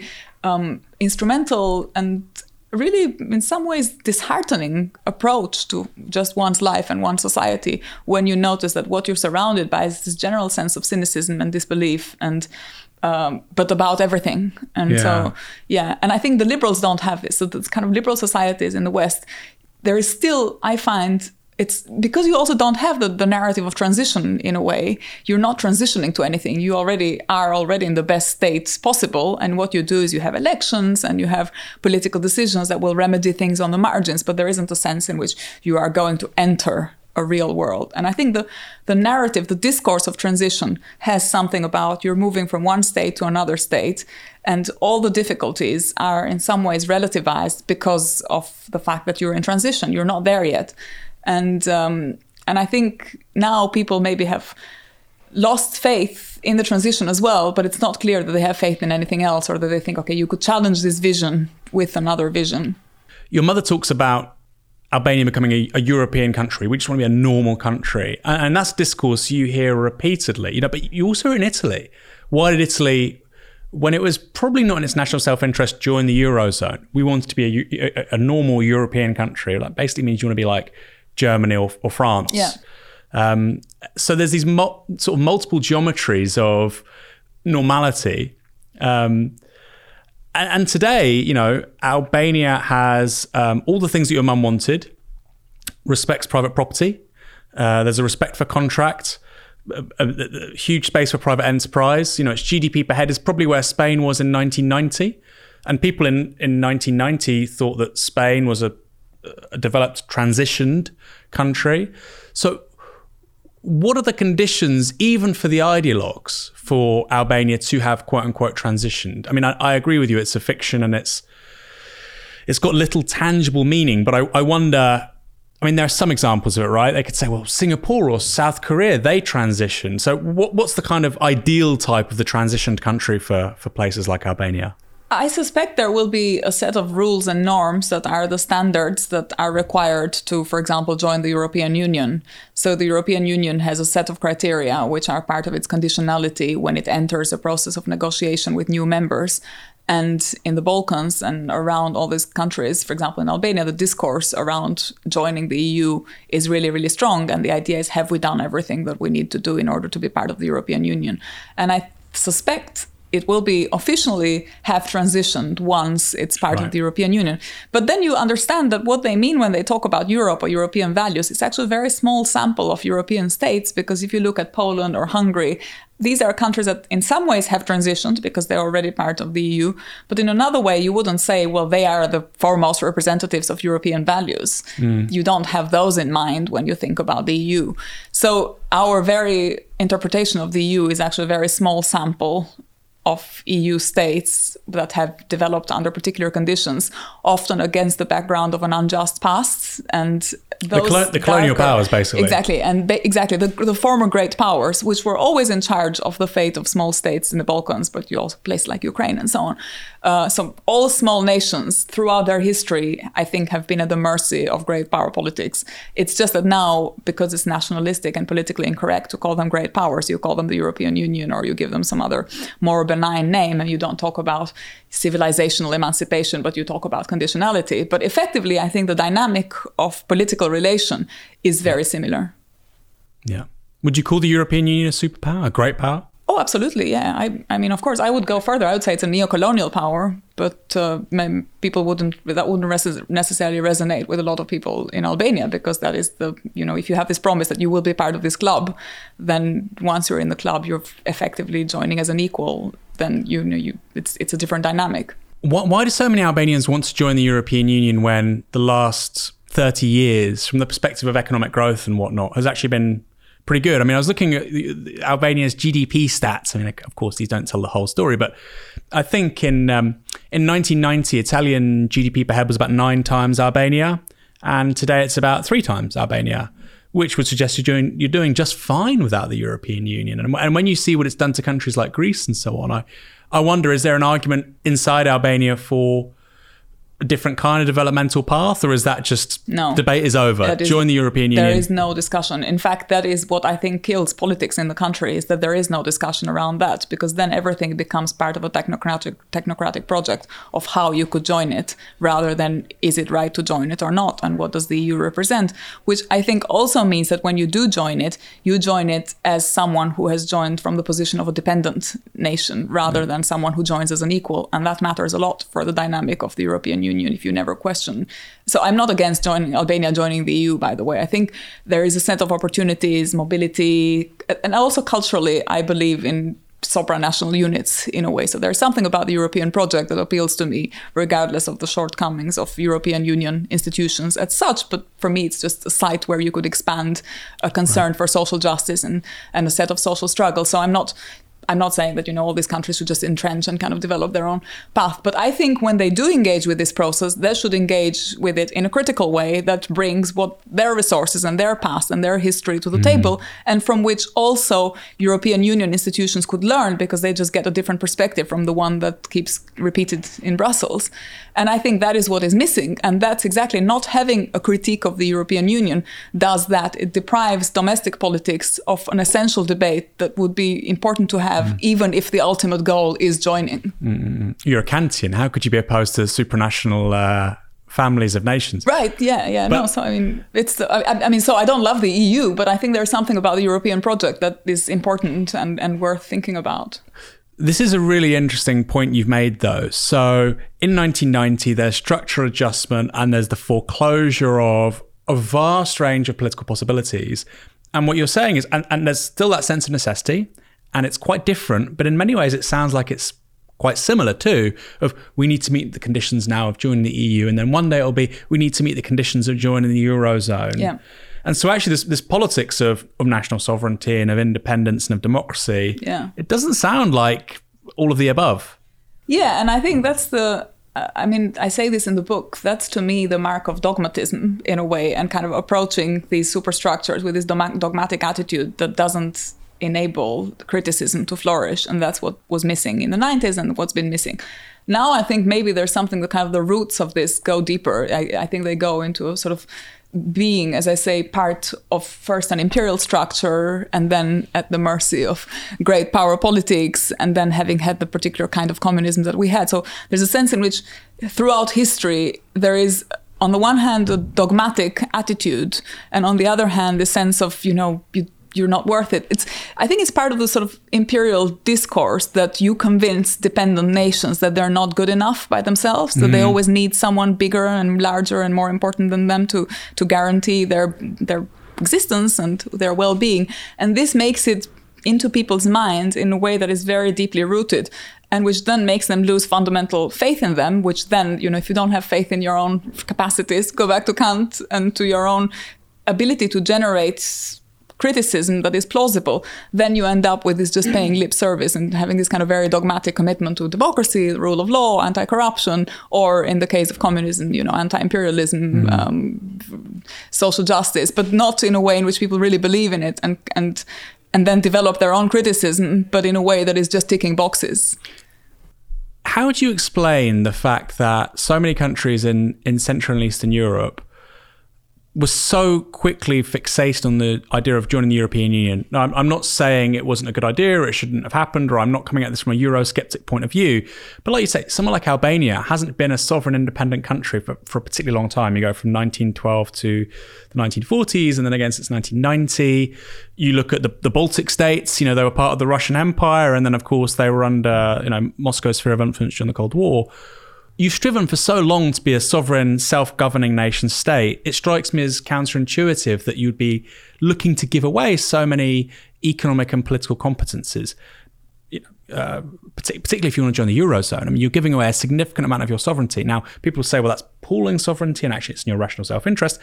um, instrumental and really in some ways disheartening approach to just one's life and one's society when you notice that what you're surrounded by is this general sense of cynicism and disbelief and um, but about everything. And yeah. so yeah. And i think the liberals don't have this. So the kind of liberal societies in the west there is still i find it's because you also don't have the, the narrative of transition in a way you're not transitioning to anything. You already are already in the best state possible and what you do is you have elections and you have political decisions that will remedy things on the margins but there isn't a sense in which you are going to enter a real world. And i think the the narrative the discourse of transition has something about you're moving from one state to another state and all the difficulties are in some ways relativized because of the fact that you're in transition. You're not there yet and um, and I think now people maybe have lost faith in the transition as well, but it's not clear that they have faith in anything else or that they think, okay, you could challenge this vision with another vision. Your mother talks about Albania becoming a, a European country. We just want to be a normal country, and, and that's discourse you hear repeatedly. You know, but you also in Italy. Why did Italy? When it was probably not in its national self-interest, join the eurozone. We wanted to be a, a, a normal European country. That basically means you want to be like Germany or, or France. Yeah. Um, so there's these sort of multiple geometries of normality. Um, and, and, today, you know, Albania has um, all the things that your mum wanted, respects private property. Uh, there's a respect for contract, a, a, a, huge space for private enterprise. You know, its GDP per head is probably where Spain was in 1990. And people in, in 1990 thought that Spain was a developed, transitioned country. So, what are the conditions, even for the ideologues, for Albania to have quote unquote transitioned? I mean, I, I agree with you; it's a fiction and it's it's got little tangible meaning. But I, I wonder. I mean, there are some examples of it, right? They could say, well, Singapore or South Korea, they transition. So, what, what's the kind of ideal type of the transitioned country for for places like Albania? I suspect there will be a set of rules and norms that are the standards that are required to, for example, join the European Union. So the European Union has a set of criteria which are part of its conditionality when it enters a process of negotiation with new members. And in the Balkans and around all these countries, for example, in Albania, the discourse around joining the EU is really, really strong. And the idea is have we done everything that we need to do in order to be part of the European Union? And I suspect it will be officially have transitioned once it's part right. of the European Union. But then you understand that what they mean when they talk about Europe or European values is actually a very small sample of European states because if you look at Poland or Hungary, these are countries that in some ways have transitioned because they're already part of the EU. But in another way, you wouldn't say, well, they are the foremost representatives of European values. Mm. You don't have those in mind when you think about the EU. So our very interpretation of the EU is actually a very small sample of EU states that have developed under particular conditions, often against the background of an unjust past and the, cl- the, colonial powers, basically. Exactly, and ba- exactly the, the, former great powers, which were always in charge of the fate of small states in the Balkans, but you also places like Ukraine and so on. Uh, so all small nations throughout their history, I think, have been at the mercy of great power politics. It's just that now, because it's nationalistic and politically incorrect to call them great powers, you call them the European Union or you give them some other more benign name, and you don't talk about civilizational emancipation, but you talk about conditionality. But effectively, I think the dynamic of political relation is very similar. Yeah. Would you call the European Union a superpower, a great power? Oh, absolutely. Yeah. I, I mean, of course, I would go further. I would say it's a neo-colonial power, but uh, people wouldn't that wouldn't necessarily resonate with a lot of people in Albania because that is the you know if you have this promise that you will be part of this club, then once you're in the club, you're effectively joining as an equal. Then you know you it's it's a different dynamic. Why, why do so many Albanians want to join the European Union when the last 30 years, from the perspective of economic growth and whatnot, has actually been pretty good. I mean, I was looking at Albania's GDP stats. I mean, of course, these don't tell the whole story, but I think in um, in 1990, Italian GDP per head was about nine times Albania, and today it's about three times Albania, which would suggest you're doing you're doing just fine without the European Union. And, and when you see what it's done to countries like Greece and so on, I I wonder is there an argument inside Albania for different kind of developmental path, or is that just no debate is over? Is, Join the European Union. There is no discussion. In fact, that is what I think kills politics in the country is that there is no discussion around that because then everything becomes part of a technocratic technocratic project of how you could join it, rather than is it right to join it or not, and what does the EU represent? Which I think also means that when you do join it, you join it as someone who has joined from the position of a dependent nation rather than someone who joins as an equal, and that matters a lot for the dynamic of the European Union Union if you never question. So I'm not against joining Albania joining the EU, by the way. I think there is a set of opportunities, mobility, and also culturally, I believe in supranational units in a way. So there's something about the European project that appeals to me, regardless of the shortcomings of European Union institutions as such. But for me, it's just a site where you could expand a concern right. for social justice and, and a set of social struggles. So I'm not I'm not saying that you know all these countries should just entrench and kind of develop their own path, but I think when they do engage with this process, they should engage with it in a critical way that brings what their resources and their past and their history to the mm. table, and from which also European Union institutions could learn because they just get a different perspective from the one that keeps repeated in Brussels. And I think that is what is missing, and that's exactly not having a critique of the European Union does that. It deprives domestic politics of an essential debate that would be important to have mm. even if the ultimate goal is joining. Mm. You're a Kantian. How could you be opposed to supranational? Uh families of nations. Right. Yeah. Yeah. But, no. So I mean, it's. I, I, mean, so I don't love the EU, but I think there's something about the European project that is important and and worth thinking about. This is a really interesting point you've made, though. So in 1990, there's structural adjustment and there's the foreclosure of a vast range of political possibilities. And what you're saying is, and, and there's still that sense of necessity and it's quite different, but in many ways it sounds like it's quite similar too of we need to meet the conditions now of joining the EU and then one day it'll be we need to meet the conditions of joining the eurozone. Yeah. And so actually this this politics of of national sovereignty and of independence and of democracy, yeah. it doesn't sound like all of the above. Yeah, and I think that's the I mean, I say this in the book. That's to me the mark of dogmatism in a way, and kind of approaching these superstructures with this dogmatic attitude that doesn't enable criticism to flourish. And that's what was missing in the 90s and what's been missing. Now I think maybe there's something that kind of the roots of this go deeper. I, I think they go into a sort of being, as I say, part of first an imperial structure and then at the mercy of great power politics and then having had the particular kind of communism that we had. So there's a sense in which throughout history there is on the one hand a dogmatic attitude and on the other hand the sense of, you know, you you're not worth it. It's I think it's part of the sort of imperial discourse that you convince dependent nations that they're not good enough by themselves, that mm. they always need someone bigger and larger and more important than them to to guarantee their their existence and their well-being. And this makes it into people's minds in a way that is very deeply rooted and which then makes them lose fundamental faith in them which then you know if you don't have faith in your own capacities go back to kant and to your own ability to generate criticism that is plausible, then you end up with this just paying lip service and having this kind of very dogmatic commitment to democracy, rule of law, anti-corruption, or in the case of communism, you know, anti-imperialism, mm. um, social justice, but not in a way in which people really believe in it and and and then develop their own criticism, but in a way that is just ticking boxes. How would you explain the fact that so many countries in, in Central and Eastern Europe was so quickly fixated on the idea of joining the European Union. Now, I'm, I'm, not saying it wasn't a good idea or it shouldn't have happened, or I'm not coming at this from a Eurosceptic point of view. But like you say, someone like Albania hasn't been a sovereign independent country for, for a particularly long time. You go from 1912 to the 1940s, and then again since 1990. You look at the, the Baltic states, you know, they were part of the Russian Empire, and then, of course, they were under, you know, Moscow's sphere of influence during the Cold War you've striven for so long to be a sovereign, self governing nation state. It strikes me as counterintuitive that you'd be looking to give away so many economic and political competences. Uh, particularly if you want to join the eurozone, I mean, you're giving away a significant amount of your sovereignty. Now, people say, well, that's pooling sovereignty, and actually, it's in your rational self-interest.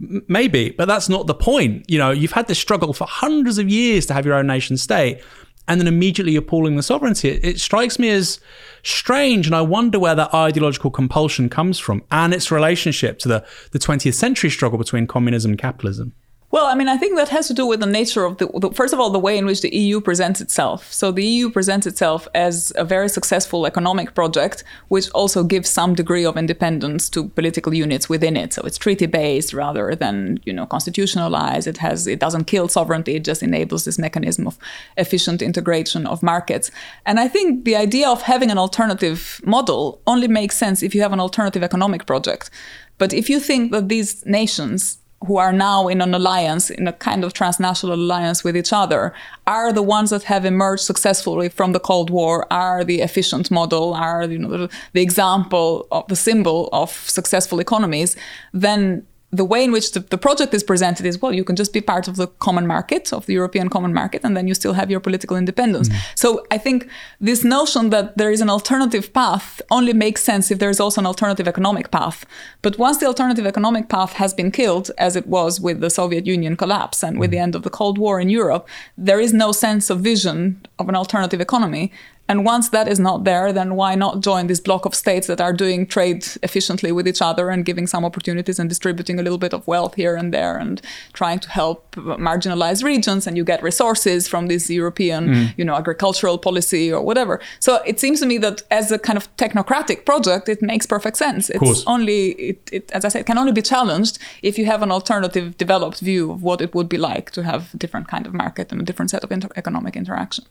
M- maybe, but that's not the point. You know, you've had this struggle for hundreds of years to have your own nation state, and then immediately you're pulling the sovereignty. It, it, strikes me as strange, and I wonder where that ideological compulsion comes from and its relationship to the, the 20th century struggle between communism and capitalism. Well, I mean, I think that has to do with the nature of the, the, first of all, the way in which the EU presents itself. So the EU presents itself as a very successful economic project, which also gives some degree of independence to political units within it. So it's treaty based rather than, you know, constitutionalized. It has, it doesn't kill sovereignty. It just enables this mechanism of efficient integration of markets. And I think the idea of having an alternative model only makes sense if you have an alternative economic project. But if you think that these nations who are now in an alliance, in a kind of transnational alliance with each other, are the ones that have emerged successfully from the Cold War, are the efficient model, are you know the, the example of the symbol of successful economies, then the way in which the, the, project is presented is well, you can just be part of the common market, of the European common market, and then you still have your political independence. Mm. So I think this notion that there is an alternative path only makes sense if there is also an alternative economic path. But once the alternative economic path has been killed, as it was with the Soviet Union collapse and with the end of the Cold War in Europe, there is no sense of vision of an alternative economy. And once that is not there, then why not join this block of states that are doing trade efficiently with each other and giving some opportunities and distributing a little bit of wealth here and there and trying to help marginalized regions and you get resources from this European, mm. you know, agricultural policy or whatever. So it seems to me that as a kind of technocratic project, it makes perfect sense. It's only, it, it, as I said, can only be challenged if you have an alternative developed view of what it would be like to have a different kind of market and a different set of inter- economic interactions.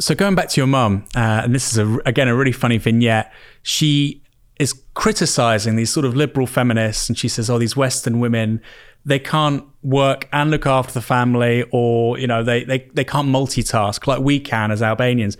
So going back to your mum, uh, and this is a, again a really funny vignette. She is criticizing these sort of liberal feminists, and she says, "Oh, these Western women." They can't work and look after the family, or you know, they, they they can't multitask like we can as Albanians.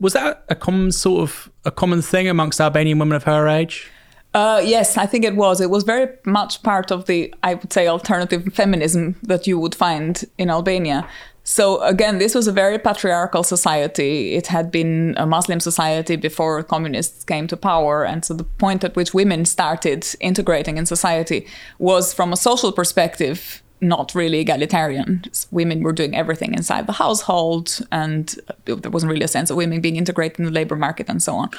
Was that a common sort of a common thing amongst Albanian women of her age? Uh, yes, I think it was. It was very much part of the, I would say, alternative feminism that you would find in Albania. So again, this was a very patriarchal society. It had been a Muslim society before communists came to power. And so the point at which women started integrating in society was from a social perspective not really egalitarian. Women were doing everything inside the household, and there wasn't really a sense of women being integrated in the labor market and so on.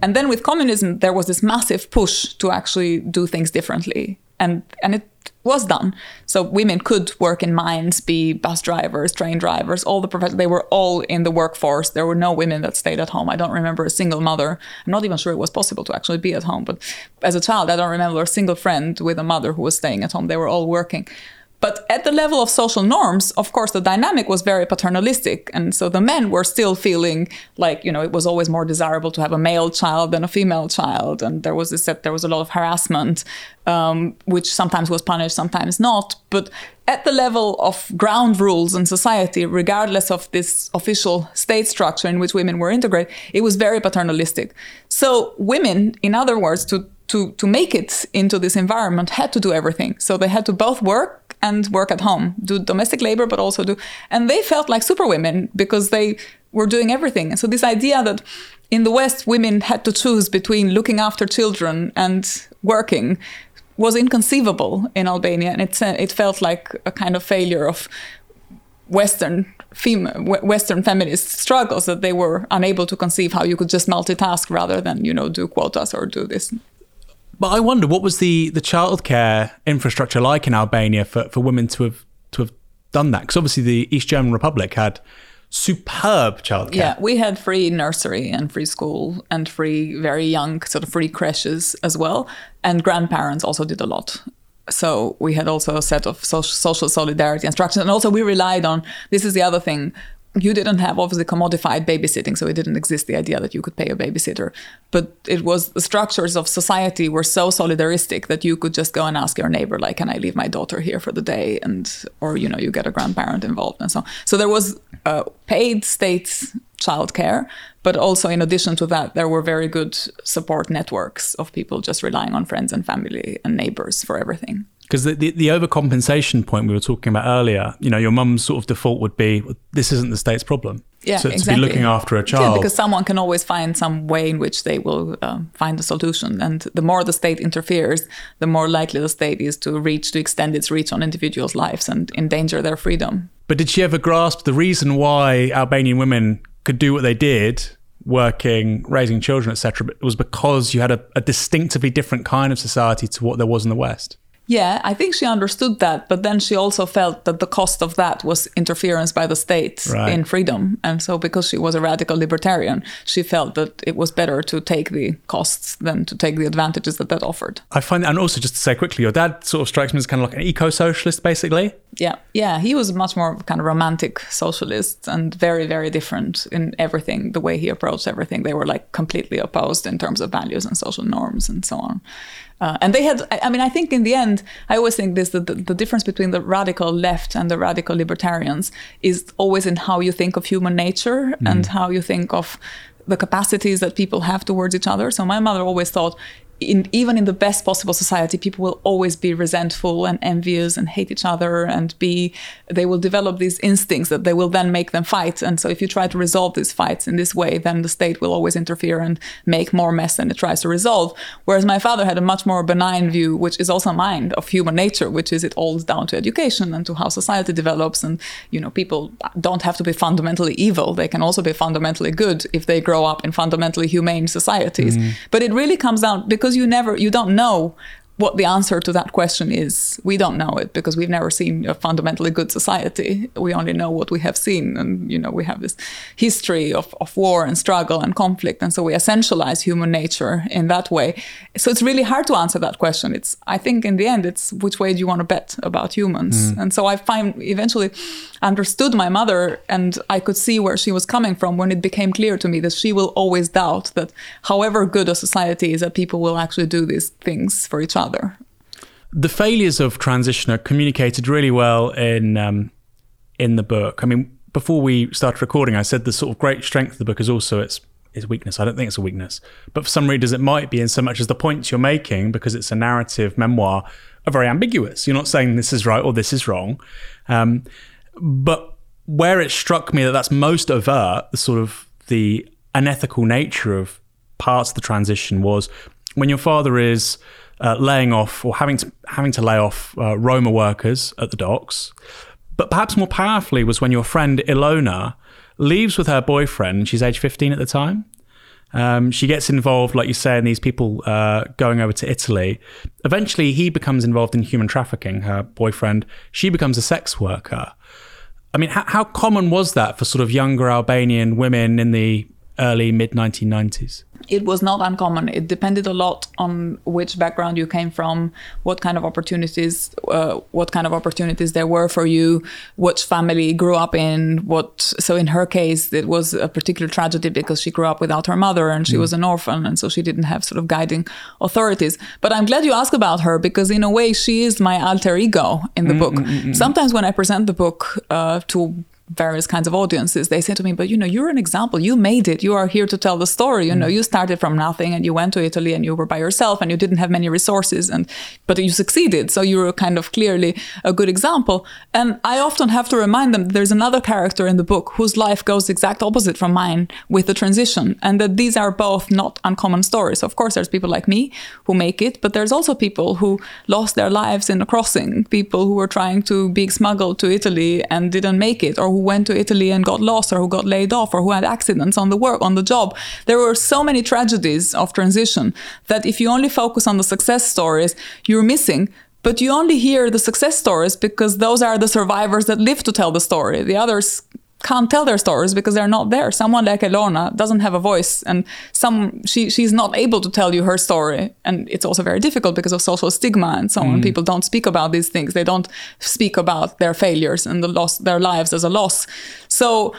And then with communism, there was this massive push to actually do things differently. And, and it was done. So women could work in mines, be bus drivers, train drivers, all the professions. They were all in the workforce. There were no women that stayed at home. I don't remember a single mother. I'm not even sure it was possible to actually be at home. But as a child, I don't remember a single friend with a mother who was staying at home. They were all working. But at the level of social norms, of course, the dynamic was very paternalistic. And so the men were still feeling like, you know, it was always more desirable to have a male child than a female child. And there was this, there was a lot of harassment, um, which sometimes was punished, sometimes not. But at the level of ground rules in society, regardless of this official state structure in which women were integrated, it was very paternalistic. So women, in other words, to to to make it into this environment had to do everything. So they had to both work and work at home, do domestic labor, but also do. And they felt like superwomen because they were doing everything. So this idea that in the West, women had to choose between looking after children and working was inconceivable in Albania. And it, uh, it felt like a kind of failure of Western Western feminist struggles that they were unable to conceive how you could just multitask rather than, you know, do quotas or do this but I wonder what was the the childcare infrastructure like in Albania for, for women to have to have done that? Because obviously the East German Republic had superb childcare. Yeah, we had free nursery and free school and free very young sort of free creches as well, and grandparents also did a lot. So we had also a set of social, social solidarity instructions, and also we relied on. This is the other thing you didn't have obviously commodified babysitting, so it didn't exist the idea that you could pay a babysitter. But it was the structures of society were so solidaristic that you could just go and ask your neighbor, like, "Can I leave my daughter here for the day?" and or you know, you get a grandparent involved and so. On. So there was uh, paid state childcare, but also in addition to that, there were very good support networks of people just relying on friends and family and neighbors for everything because the, the, the, overcompensation point we were talking about earlier, you know, your mum's sort of default would be, this isn't the state's problem. Yeah, so exactly. to be looking after a child. Yeah, because someone can always find some way in which they will uh, find a solution. And the more the state interferes, the more likely the state is to reach, to extend its reach on individuals' lives and endanger their freedom. But did she ever grasp the reason why Albanian women could do what they did working, raising children, etc., was because you had a, a distinctively different kind of society to what there was in the West. Yeah, I think she understood that, but then she also felt that the cost of that was interference by the state right. in freedom. And so, because she was a radical libertarian, she felt that it was better to take the costs than to take the advantages that that offered. I find, and also just to say quickly, your dad sort of strikes me as kind of like an eco socialist, basically. Yeah, yeah, he was much more kind of romantic socialist and very, very different in everything, the way he approached everything. They were like completely opposed in terms of values and social norms and so on. Uh, and they had, I mean, I think in the end, I always think this that the, the, difference between the radical left and the radical libertarians is always in how you think of human nature mm. and how you think of the capacities that people have towards each other. So my mother always thought in, even in the best possible society, people will always be resentful and envious and hate each other and be, they will develop these instincts that they will then make them fight. And so if you try to resolve these fights in this way, then the state will always interfere and make more mess than it tries to resolve. Whereas my father had a much more benign view, which is also mine, of human nature, which is it all is down to education and to how society develops. And, you know, people don't have to be fundamentally evil. They can also be fundamentally good if they grow up in fundamentally humane societies. Mm. But it really comes down because because you never you don't know what the answer to that question is. We don't know it because we've never seen a fundamentally good society. We only know what we have seen. And, you know, we have this history of, of war and struggle and conflict. And so we essentialize human nature in that way. So it's really hard to answer that question. It's, I think in the end, it's which way do you want to bet about humans? Mm. And so I find eventually understood my mother and I could see where she was coming from when it became clear to me that she will always doubt that however good a society is, that people will actually do these things for each other other. The failures of transition are communicated really well in um, in the book. I mean, before we started recording, I said the sort of great strength of the book is also its its weakness. I don't think it's a weakness, but for some readers, it might be in so much as the points you're making, because it's a narrative memoir, are very ambiguous. You're not saying this is right or this is wrong, um, but where it struck me that that's most overt, the sort of the unethical nature of parts of the transition was when your father is uh, laying off or having to having to lay off uh, Roma workers at the docks. But perhaps more powerfully was when your friend Elona leaves with her boyfriend. She's age 15 at the time. Um, she gets involved, like you say, in these people uh, going over to Italy. Eventually, he becomes involved in human trafficking. Her boyfriend, she becomes a sex worker. I mean, how, how common was that for sort of younger Albanian women in the early mid 1990s? It was not uncommon. It depended a lot on which background you came from, what kind of opportunities, uh, what kind of opportunities there were for you, which family you grew up in. What so in her case, it was a particular tragedy because she grew up without her mother and she mm. was an orphan, and so she didn't have sort of guiding authorities. But I'm glad you asked about her because in a way she is my alter ego in the mm, book. Mm, mm, mm. Sometimes when I present the book uh, to various kinds of audiences they say to me but you know you're an example. You made it. You are here to tell the story. You mm. know you started from nothing and you went to italy and you were by yourself and you didn't have many resources and but you succeeded. So you're kind of clearly a good example. And i often have to remind them there's another character in the book whose life goes exact opposite from mine with the transition and that these are both not uncommon stories. Of course there's people like me who make it but there's also people who lost their lives in a crossing people who were trying to be smuggled to italy and didn't make it or who went to Italy and got lost or who got laid off or who had accidents on the work on the job. There were so many tragedies of transition that if you only focus on the success stories, you're missing but you only hear the success stories because those are the survivors that live to tell the story. The others can't tell their stories because they're not there. Someone like Elona doesn't have a voice, and some she she's not able to tell you her story, and it's also very difficult because of social stigma and so on. Mm. People don't speak about these things. They don't speak about their failures and the loss their lives as a loss. So,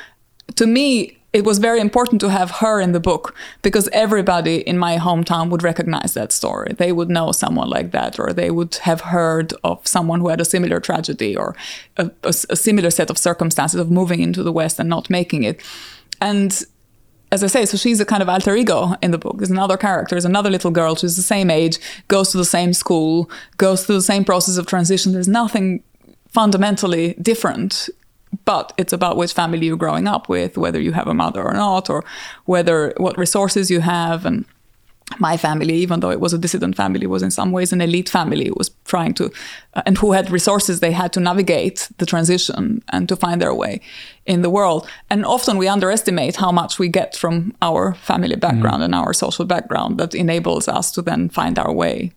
to me, it was very important to have her in the book because everybody in my hometown would recognize that story. They would know someone like that, or they would have heard of someone who had a similar tragedy or a, a, a similar set of circumstances of moving into the West and not making it. And as I say, so she's a kind of alter ego in the book. There's another character, there's another little girl, she's the same age, goes to the same school, goes through the same process of transition. There's nothing fundamentally different but it's about which family you're growing up with, whether you have a mother or not, or whether what resources you have. And my family, even though it was a dissident family, was in some ways an elite family. It was trying to, uh, and who had resources they had to navigate the transition and to find their way in the world. And often we underestimate how much we get from our family background mm. and our social background that enables us to then find our way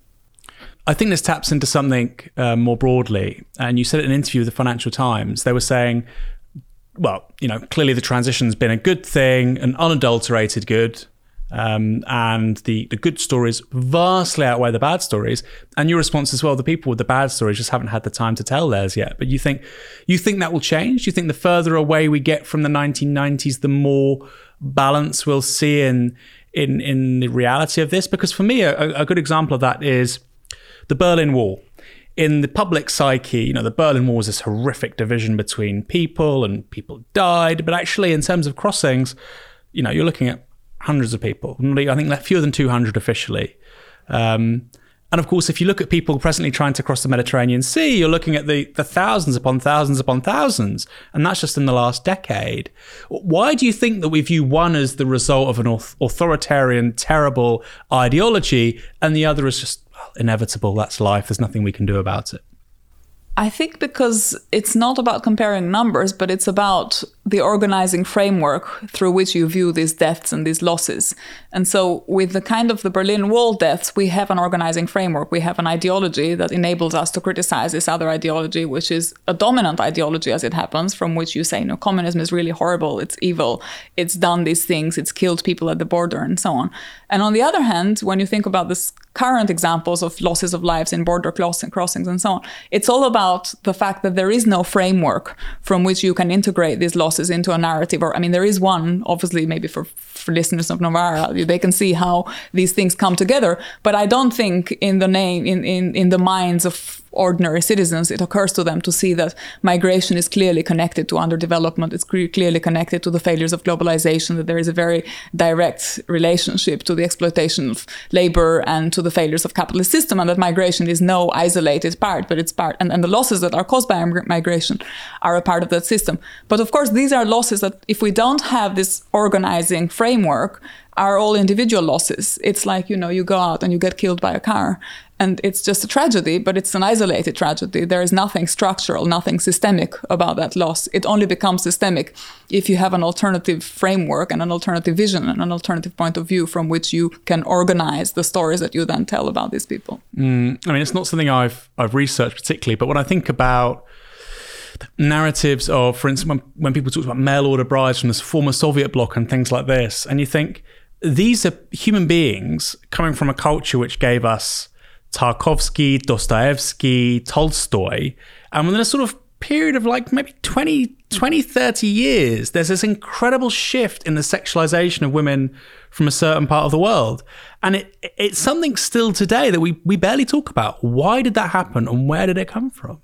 I think this taps into something uh, more broadly. And you said in an interview with the Financial Times, they were saying, well, you know, clearly the transition's been a good thing, an unadulterated good. Um, and the, the good stories vastly outweigh the bad stories. And your response as well, the people with the bad stories just haven't had the time to tell theirs yet. But you think you think that will change? You think the further away we get from the 1990s, the more balance we'll see in in in the reality of this? Because for me, a, a good example of that is the Berlin Wall. In the public psyche, you know, the Berlin Wall was this horrific division between people and people died. But actually, in terms of crossings, you know, you're looking at hundreds of people. I think fewer than 200 officially. Um, and of course, if you look at people presently trying to cross the Mediterranean Sea, you're looking at the, the thousands upon thousands upon thousands. And that's just in the last decade. Why do you think that we view one as the result of an authoritarian, terrible ideology and the other as just inevitable? That's life. There's nothing we can do about it. I think because it's not about comparing numbers, but it's about the organizing framework through which you view these deaths and these losses. And so, with the kind of the Berlin Wall deaths, we have an organizing framework. We have an ideology that enables us to criticize this other ideology, which is a dominant ideology as it happens, from which you say, no, communism is really horrible, it's evil, it's done these things, it's killed people at the border, and so on. And on the other hand, when you think about this current examples of losses of lives in border crossings and so on. It's all about the fact that there is no framework from which you can integrate these losses into a narrative. Or, I mean, there is one, obviously, maybe for, for listeners of Novara, they can see how these things come together. But I don't think in the name, in, in, in the minds of ordinary citizens, it occurs to them to see that migration is clearly connected to underdevelopment. It's clearly connected to the failures of globalization, that there is a very direct relationship to the exploitation of labor and to the failures of capitalist system, and that migration is no isolated part, but it's part, and, and the losses that are caused by migration are a part of that system. But of course, these are losses that if we don't have this organizing framework, are all individual losses. It's like, you know, you go out and you get killed by a car and it's just a tragedy, but it's an isolated tragedy. There is nothing structural, nothing systemic about that loss. It only becomes systemic if you have an alternative framework and an alternative vision and an alternative point of view from which you can organize the stories that you then tell about these people. Mm, I mean, it's not something I've I've researched particularly, but when I think about narratives of, for instance, when, when people talk about mail order brides from the former Soviet bloc and things like this, and you think these are human beings coming from a culture which gave us Tarkovsky, Dostoevsky, Tolstoy. And within a sort of period of like maybe 20, 20, 30 years, there's this incredible shift in the sexualization of women from a certain part of the world. And it, it's something still today that we, we barely talk about. Why did that happen and where did it come from?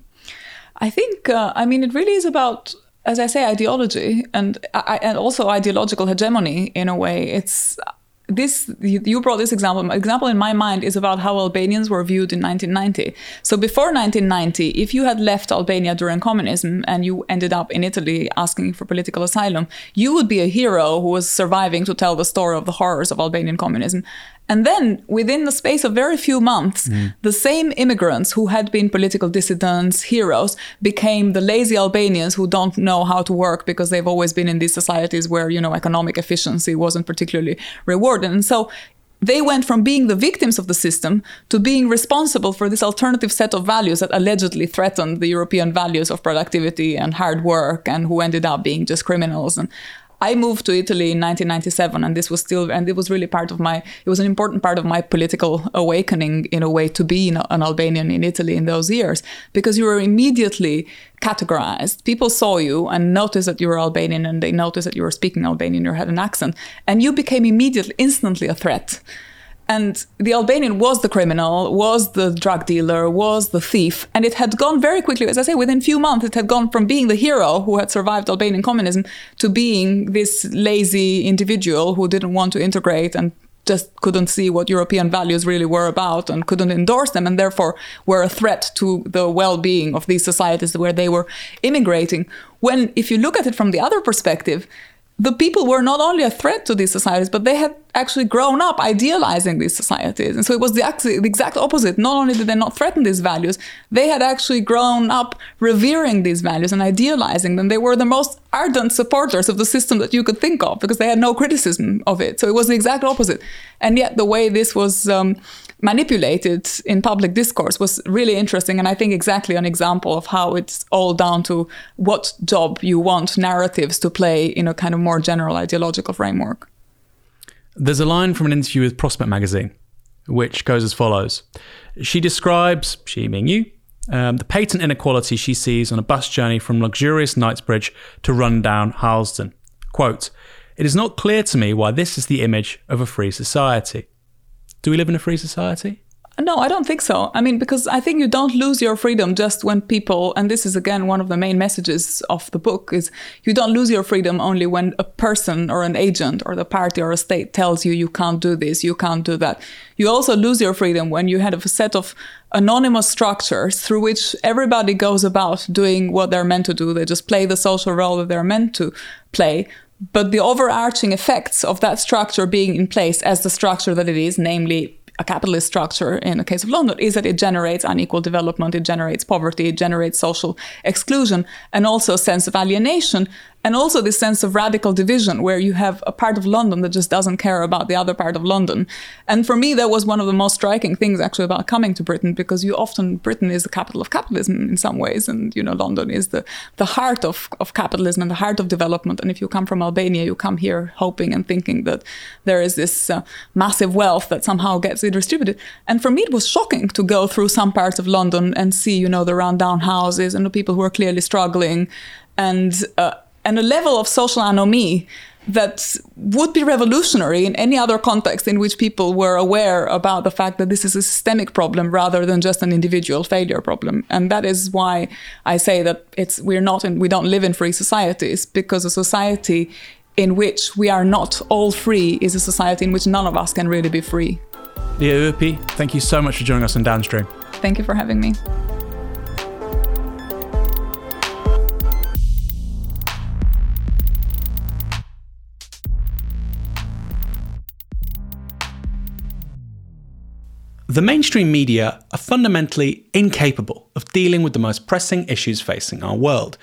I think, uh, I mean, it really is about as I say, ideology and and also ideological hegemony in a way. It's this you brought this example example in my mind is about how albanians were viewed in 1990 so before 1990 if you had left albania during communism and you ended up in italy asking for political asylum you would be a hero who was surviving to tell the story of the horrors of albanian communism and then, within the space of very few months, mm. the same immigrants who had been political dissidents, heroes, became the lazy Albanians who don't know how to work because they've always been in these societies where, you know, economic efficiency wasn't particularly rewarded. And so they went from being the victims of the system to being responsible for this alternative set of values that allegedly threatened the European values of productivity and hard work and who ended up being just criminals. And I moved to Italy in 1997, and this was still, and it was really part of my, it was an important part of my political awakening in a way to be an Albanian in Italy in those years, because you were immediately categorized. People saw you and noticed that you were Albanian, and they noticed that you were speaking Albanian, you had an accent, and you became immediately, instantly a threat. And the Albanian was the criminal, was the drug dealer, was the thief. And it had gone very quickly, as I say, within few months, it had gone from being the hero who had survived Albanian communism to being this lazy individual who didn't want to integrate and just couldn't see what European values really were about and couldn't endorse them, and therefore were a threat to the well being of these societies where they were immigrating. When, if you look at it from the other perspective, the people were not only a threat to these societies, but they had actually grown up idealizing these societies. And so it was the, exact opposite. Not only did they not threaten these values, they had actually grown up revering these values and idealizing them. They were the most ardent supporters of the system that you could think of because they had no criticism of it. So it was the exact opposite. And yet, the way this was um, manipulated in public discourse was really interesting and i think exactly an example of how it's all down to what job you want narratives to play in a kind of more general ideological framework. There's a line from an interview with prospect magazine which goes as follows. She describes she being you um, the patent inequality she sees on a bus journey from luxurious knightsbridge to rundown harlesden. Quote it is not clear to me why this is the image of a free society do we live in a free society? No, I don't think so. I mean, because I think you don't lose your freedom just when people, and this is again one of the main messages of the book, is you don't lose your freedom only when a person or an agent or the party or a state tells you you can't do this, you can't do that. You also lose your freedom when you have a set of anonymous structures through which everybody goes about doing what they're meant to do. They just play the social role that they're meant to play. But the overarching effects of that structure being in place as the structure that it is, namely a capitalist structure in the case of London is that it generates unequal development, it generates poverty, it generates social exclusion, and also a sense of alienation and also this sense of radical division where you have a part of london that just doesn't care about the other part of london. And for me that was one of the most striking things actually about coming to britain because you often britain is the capital of capitalism in some ways. And you know london is the the heart of, of capitalism and the heart of development. And if you come from albania you come here hoping and thinking that there is this uh, massive wealth that somehow gets redistributed. And for me it was shocking to go through some parts of london and see you know the rundown houses and the people who are clearly struggling. And uh, and a level of social anomie that would be revolutionary in any other context in which people were aware about the fact that this is a systemic problem rather than just an individual failure problem. And that is why i say that it's we're not in we don't live in free societies because a society in which we are not all free is a society in which none of us can really be free. Lea Ypi, thank you so much for joining us on Downstream. thank you for having me The mainstream media are fundamentally incapable of dealing with the most pressing issues facing our world.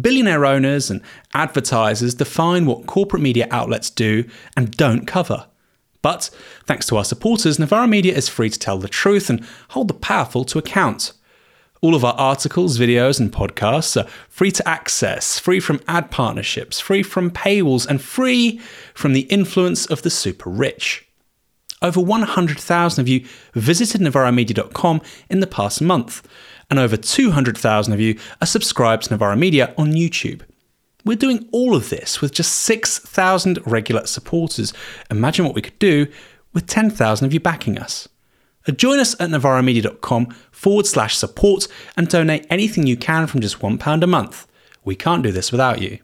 Billionaire owners and advertisers define what corporate media outlets do and don't cover. But thanks to our supporters, Novara Media is free to tell the truth and hold the powerful to account. All of our articles, videos, and podcasts are free to access, free from ad partnerships, free from paywalls, and free from the influence of the super rich. Over 100,000 of you visited NovaraMedia.com in the past month, and over 200,000 of you are subscribed to Novara Media on YouTube. We're doing all of this with just 6,000 regular supporters. Imagine what we could do with 10,000 of you backing us. Uh, join us at novaramedia.com forward slash support and donate anything you can from just £1 a month. We can't do this without you.